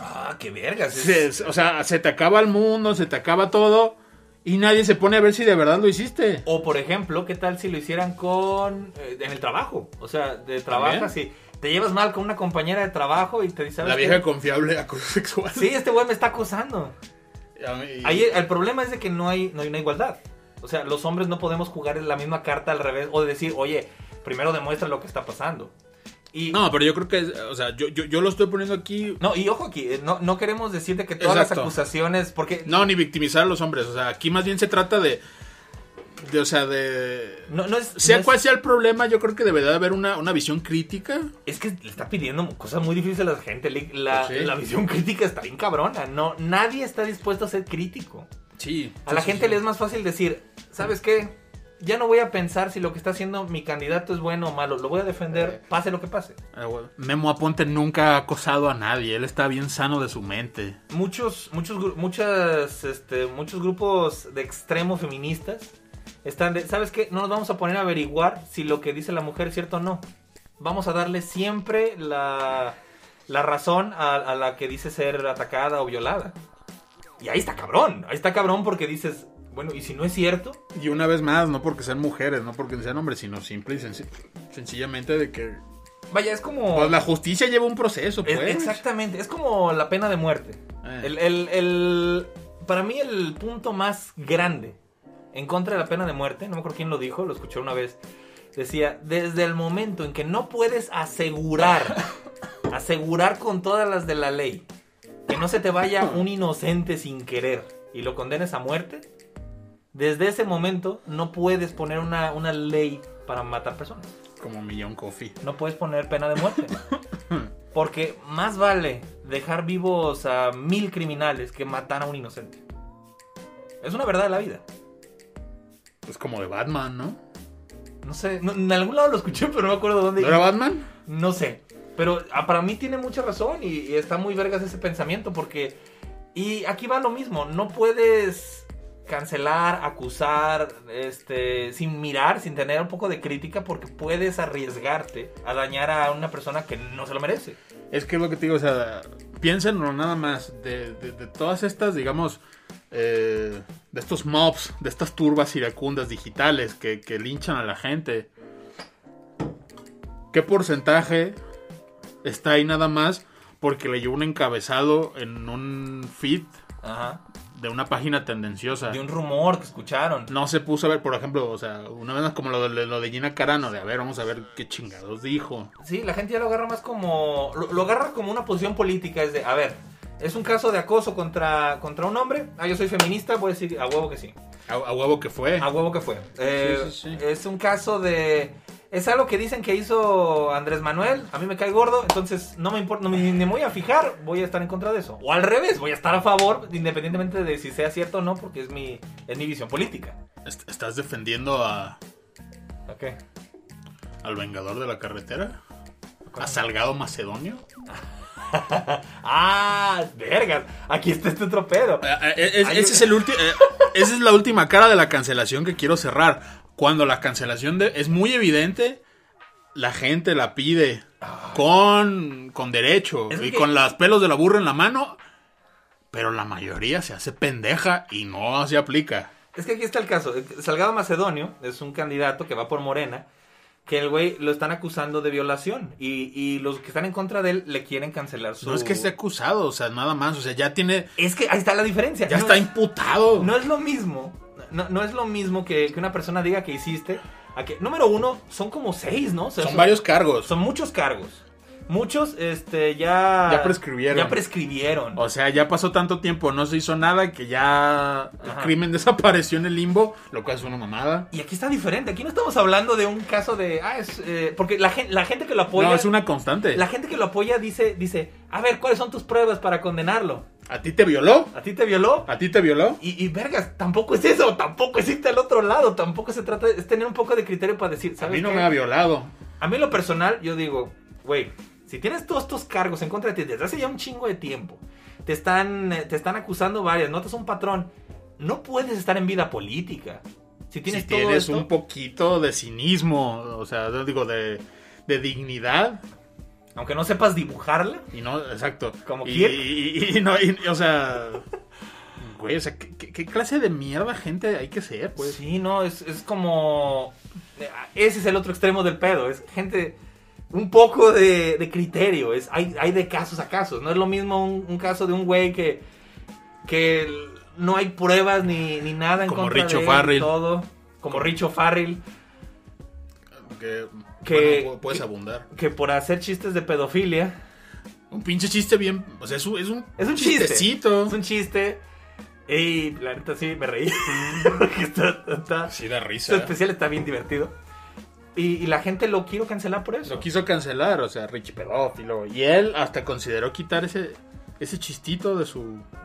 Ah, qué vergas. es- Se- o sea, se te acaba el mundo, se te acaba todo y nadie se pone a ver si de verdad lo hiciste. O por ejemplo, ¿qué tal si lo hicieran con eh, en el trabajo? O sea, de trabajas y te llevas mal con una compañera de trabajo y te dice, ¿sabes La qué? vieja confiable acoso sexual. Sí, este güey me está acosando. Y- Ahí el problema es de que no hay, no hay una igualdad. O sea, los hombres no podemos jugar la misma carta al revés o decir, oye, primero demuestra lo que está pasando. Y, no. No, pero yo creo que, o sea, yo, yo, yo lo estoy poniendo aquí. y ojo aquí, eh, no, no queremos decirte que todas las acusaciones, porque No, ni victimizar a los hombres. O sea, aquí más bien se trata de. de o sea, de. no, no es... Sea no es- cual sea el problema, yo creo que debería de haber una, una visión crítica. Es que le está pidiendo cosas muy difíciles a la gente. La, Sí. la visión crítica está bien cabrona. No, nadie está dispuesto a ser crítico. Sí. A la gente le es más fácil decir, ¿sabes qué? Ya no voy a pensar si lo que está haciendo mi candidato es bueno o malo. Lo voy a defender, pase lo que pase. Ah, Memo Aponte nunca ha acosado a nadie. Él está bien sano de su mente. Muchos, muchos, muchas, este, muchos grupos de extremo feministas están de, ¿sabes qué? No nos vamos a poner a averiguar si lo que dice la mujer es cierto o no. Vamos a darle siempre la, la razón a, a la que dice ser atacada o violada. Y ahí está cabrón, ahí está cabrón porque dices, bueno, ¿y si no es cierto? Y una vez más, no porque sean mujeres, no porque sean hombres, sino simple y senci- sencillamente de que. Vaya, es como... Pues la justicia lleva un proceso, Es- pues. exactamente, es como la pena de muerte. Eh. El, el- el- para mí el punto más grande en contra de la pena de muerte, no me acuerdo quién lo dijo, lo escuché una vez, decía, desde el momento en que no puedes asegurar, asegurar con todas las de la ley, que no se te vaya un inocente sin querer y lo condenes a muerte, desde ese momento no puedes poner una, una ley para matar personas. Como Millón Coffee. No puedes poner pena de muerte. Porque más vale dejar vivos a mil criminales que matar a un inocente. Es una verdad de la vida. Pues como de Batman, ¿no? No sé, no- en algún lado lo escuché, pero no me acuerdo dónde. ¿No era Batman? No sé. Pero ah, para mí tiene mucha razón y, y está muy vergas ese pensamiento porque... Y aquí va lo mismo, no puedes cancelar, acusar, este, sin mirar, sin tener un poco de crítica porque puedes arriesgarte a dañar a una persona que no se lo merece. Es que es lo que te digo, o sea, piénsenlo nada más. De, todas estas, digamos, eh, de estos mobs, de estas turbas iracundas digitales que, que linchan a la gente. ¿Qué porcentaje está ahí nada más porque leyó un encabezado en un feed Ajá. de una página tendenciosa? De un rumor que escucharon. No se puso a ver, por ejemplo, o sea, una vez más como lo de, lo de Gina Carano, de a ver, vamos a ver qué chingados dijo. Sí, la gente ya lo agarra más como. Lo, lo agarra como una posición política. Es de, a ver, es un caso de acoso contra, contra un hombre. Ah, yo soy feminista, voy a decir a huevo que sí. A, a huevo que fue. A huevo que fue. Eh, sí, sí. Es un caso de. Es algo que dicen que hizo Andrés Manuel. A mí me cae gordo, entonces no me importa, no me, ni me voy a fijar, voy a estar en contra de eso. O al revés, voy a estar a favor, independientemente de si sea cierto o no, porque es mi, es mi visión política. Est- ¿Estás defendiendo a, Ok. al Vengador de la Carretera? ¿A Salgado Macedonio? Ah, vergas. Aquí está este otro pedo. Eh, eh, es- ese es el eh, esa es la última cara de la cancelación que quiero cerrar. Cuando la cancelación de- es muy evidente, la gente la pide con, con derecho Es y que- con los pelos de la burra en la mano, pero la mayoría se hace pendeja y no se aplica. Es que aquí está el caso. Salgado Macedonio es un candidato que va por Morena, que el güey lo están acusando de violación. Y, y los que están en contra de él le quieren cancelar su... No es que esté acusado, o sea, nada más, o sea, ya tiene, Es que ahí está la diferencia. ya No está es- imputado. No es lo mismo. No, no es lo mismo que, que una persona diga que hiciste. A que, número uno, son como seis, ¿no? O sea, Son varios cargos. Son muchos cargos. Muchos este, ya... Ya prescribieron. Ya prescribieron. O sea, ya pasó tanto tiempo, no se hizo nada que ya el Ajá. crimen desapareció en el limbo, lo cual es una mamada. Y aquí está diferente. Aquí no estamos hablando de un caso de... Ah, es... eh, porque la, gen- la gente que lo apoya... No, es una constante. La gente que lo apoya dice, dice, a ver, ¿cuáles son tus pruebas para condenarlo? ¿A ti te violó? ¿A ti te violó? ¿A ti te violó? Y, y vergas, tampoco es eso, tampoco es irte al otro lado, tampoco se trata de es tener un poco de criterio para decir, A ¿sabes mí no qué? me ha violado. A mí lo personal, yo digo, güey, si tienes todos estos cargos en contra de ti desde hace ya un chingo de tiempo, te están, eh, te están acusando varias, notas un patrón, no puedes estar en vida política. Si tienes si todo tienes esto, un poquito de cinismo, o sea, digo, de, de dignidad, aunque no sepas dibujarla, y no, exacto. Como y, y- y no, y- o sea, güey, o sea, ¿qué, qué- qué clase de mierda gente hay que ser, pues? sí, no, es, es como... Ese es el otro extremo del pedo, es gente... Un poco de, de criterio, es, hay, hay de casos a casos, no es lo mismo un, un caso de un güey que, que no hay pruebas ni, ni nada en Como contra Richo de él, Farrell. todo, como Richo Farrell, Que, Que- bueno, puedes abundar. que por hacer chistes de pedofilia, Un pinche chiste bien, o sea, es un, es un, es un chiste, chistecito. es un chiste, y la neta sí me reí, porque está, está- Sí, da este risa. especial está bien divertido, y, la gente lo quiero cancelar por eso. Lo quiso cancelar, o sea, Richie pedófilo. Y él hasta consideró quitar ese, ese chistito de su...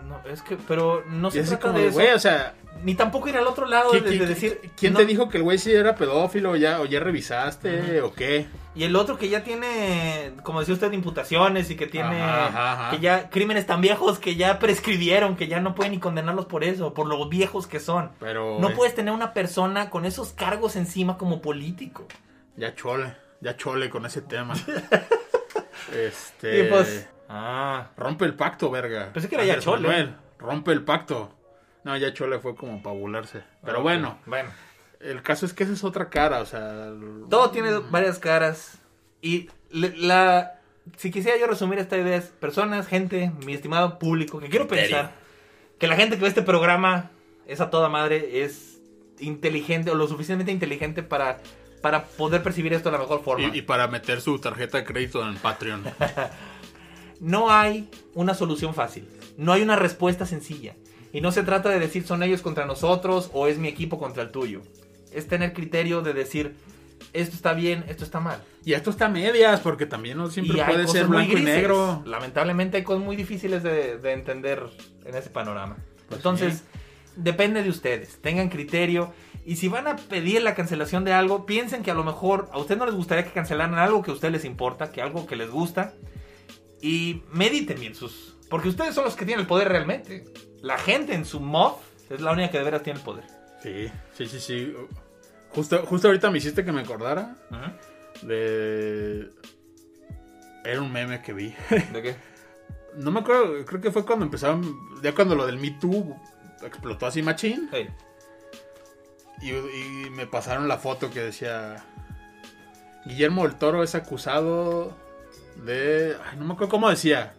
No, es que, pero no se trata como de eso. o sea, Ni tampoco ir al otro lado de, ¿quién, de quién- decir. quién no. te dijo que el güey sí era pedófilo ya, o ya revisaste o qué? Y el otro que ya tiene, como decía usted, imputaciones y que tiene. Ajá, ajá, ajá. Que ya crímenes tan viejos que ya prescribieron, que ya no pueden ni condenarlos por eso, por lo viejos que son. Pero... No puedes tener una persona con esos cargos encima como político. Ya chole, ya chole con ese tema. este... Y pues. Ah. Rompe el pacto, verga. Pensé que era ya Chole. Manuel, rompe el pacto. No, ya Chole fue como para burlarse. Pero bueno, Bueno. el caso es que esa es otra cara, o sea... el- Todo tiene varias caras. Y la. Si quisiera yo resumir esta idea es personas, gente, mi estimado público, que quiero pensar que la gente que ve este programa es a toda madre, es inteligente o lo suficientemente inteligente para, para poder percibir esto de la mejor forma. Y, y para meter su tarjeta de crédito en Patreon. No hay una solución fácil, no hay una respuesta sencilla. Y no se trata de decir son ellos contra nosotros o es mi equipo contra el tuyo. Es tener criterio de decir esto está bien, esto está mal. Y esto está a medias, porque también no siempre Y puede cosas ser muy blanco y negro. Lamentablemente hay cosas muy difíciles de, de entender en ese panorama. Pues Entonces, sí. depende de ustedes. Tengan criterio. Y si van a pedir la cancelación de algo, piensen que a lo mejor a ustedes no les gustaría que cancelaran algo que a ustedes les importa, que algo que les gusta. Y mediten bien sus... Porque ustedes son los que tienen el poder realmente. La gente en su mod es la única que de veras tiene el poder. Sí, sí, sí, sí. Justo, justo ahorita me hiciste que me acordara de... Era un meme que vi. ¿De qué? No me acuerdo, creo que fue cuando empezaron, ya cuando lo del Me Too explotó así machín. Hey. Y, y me pasaron la foto que decía... Guillermo del Toro es acusado de... Ay, no me acuerdo cómo decía.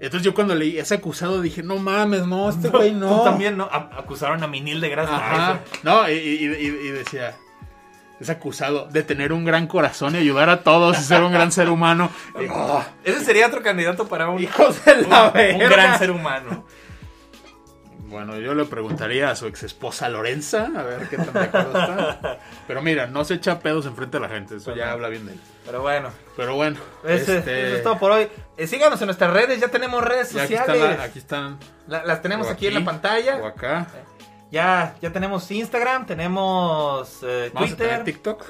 Entonces yo cuando leí es acusado dije, no mames, no, este güey no. Tú también, ¿no? A- acusaron a Minil de grasa. Ajá. No, y, y- y- y decía, es acusado de tener un gran corazón y ayudar a todos y ser un gran ser humano. Oh, Ese sería otro candidato para un, hijos de la un verga. gran ser humano. Bueno, yo le preguntaría a su ex esposa Lorenza, a ver qué tan de acuerdo está. Pero mira, no se echa pedos enfrente de la gente, eso ya Ajá. habla bien de él. Pero bueno, Pero bueno, este, eso es todo por hoy. Eh, síganos en nuestras redes, ya tenemos redes ya aquí sociales. están, la- aquí están La- las tenemos o aquí, en la o pantalla. acá. Ya, ya tenemos Instagram, tenemos eh, Vamos a tener Twitter. TikTok.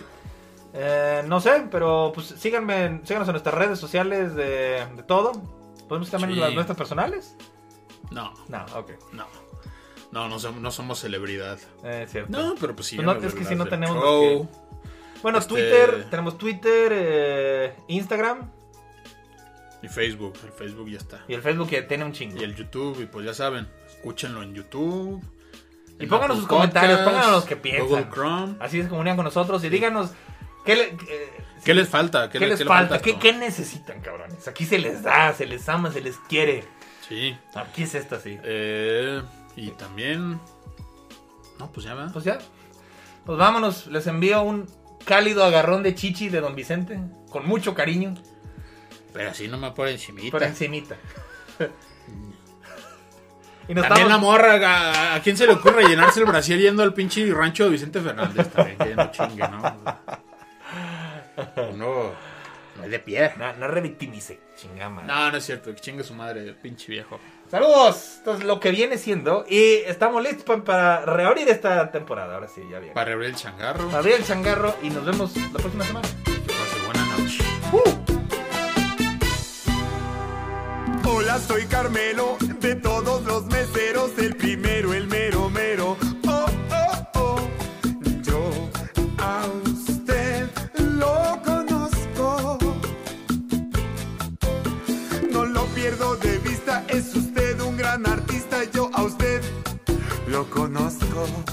Eh, no sé, pero pues síganme, síganos en nuestras redes sociales de, de todo. ¿Podemos también Sí. las nuestras personales? No, No, ok. no. No, no somos, no somos celebridad. Eh, es cierto. No, pero pues sí. Pues no, es que si no tenemos Bueno, Este- Twitter, tenemos Twitter, eh, Instagram Y Facebook, el Facebook ya está. y el Facebook que tiene un chingo. Y el YouTube, y pues ya saben, escúchenlo en YouTube. Y pónganos Apple sus comentarios, Podcasts, pónganos los que piensan. Google Chrome. Así se comunican con nosotros y díganos qué, le- eh, ¿Qué les falta? qué le- les le falta, ¿Qué, qué necesitan, cabrones. Aquí se les da, se les ama, se les quiere. Sí. Aquí es esta, sí. Eh, y también... No, pues ya va. Pues ya. Pues vámonos, les envío un cálido agarrón de chichi de Don Vicente, con mucho cariño. Pero así no me por encimita. Por encimita. y nos También la morra, ¿a, a quién se le ocurre llenarse el brasier yendo al pinche rancho de Vicente Fernández? También, que no chingue, ¿no? Uno no es de piedra. No, no revictimice, chingama. No, no es cierto, que chingue su madre, el pinche viejo. Saludos. Entonces, lo que viene siendo. Y estamos listos pa- para reabrir esta temporada. Ahora sí, ya bien. Para abrir el changarro. Para abrir el changarro y nos vemos la próxima semana. Pase buena noche. Hola, soy Carmelo, de todos los meseros, el primero, el mero mero. Oh, oh, oh, yo a usted lo conozco. No lo pierdo de vista, es usted gran artista, yo a usted lo conozco.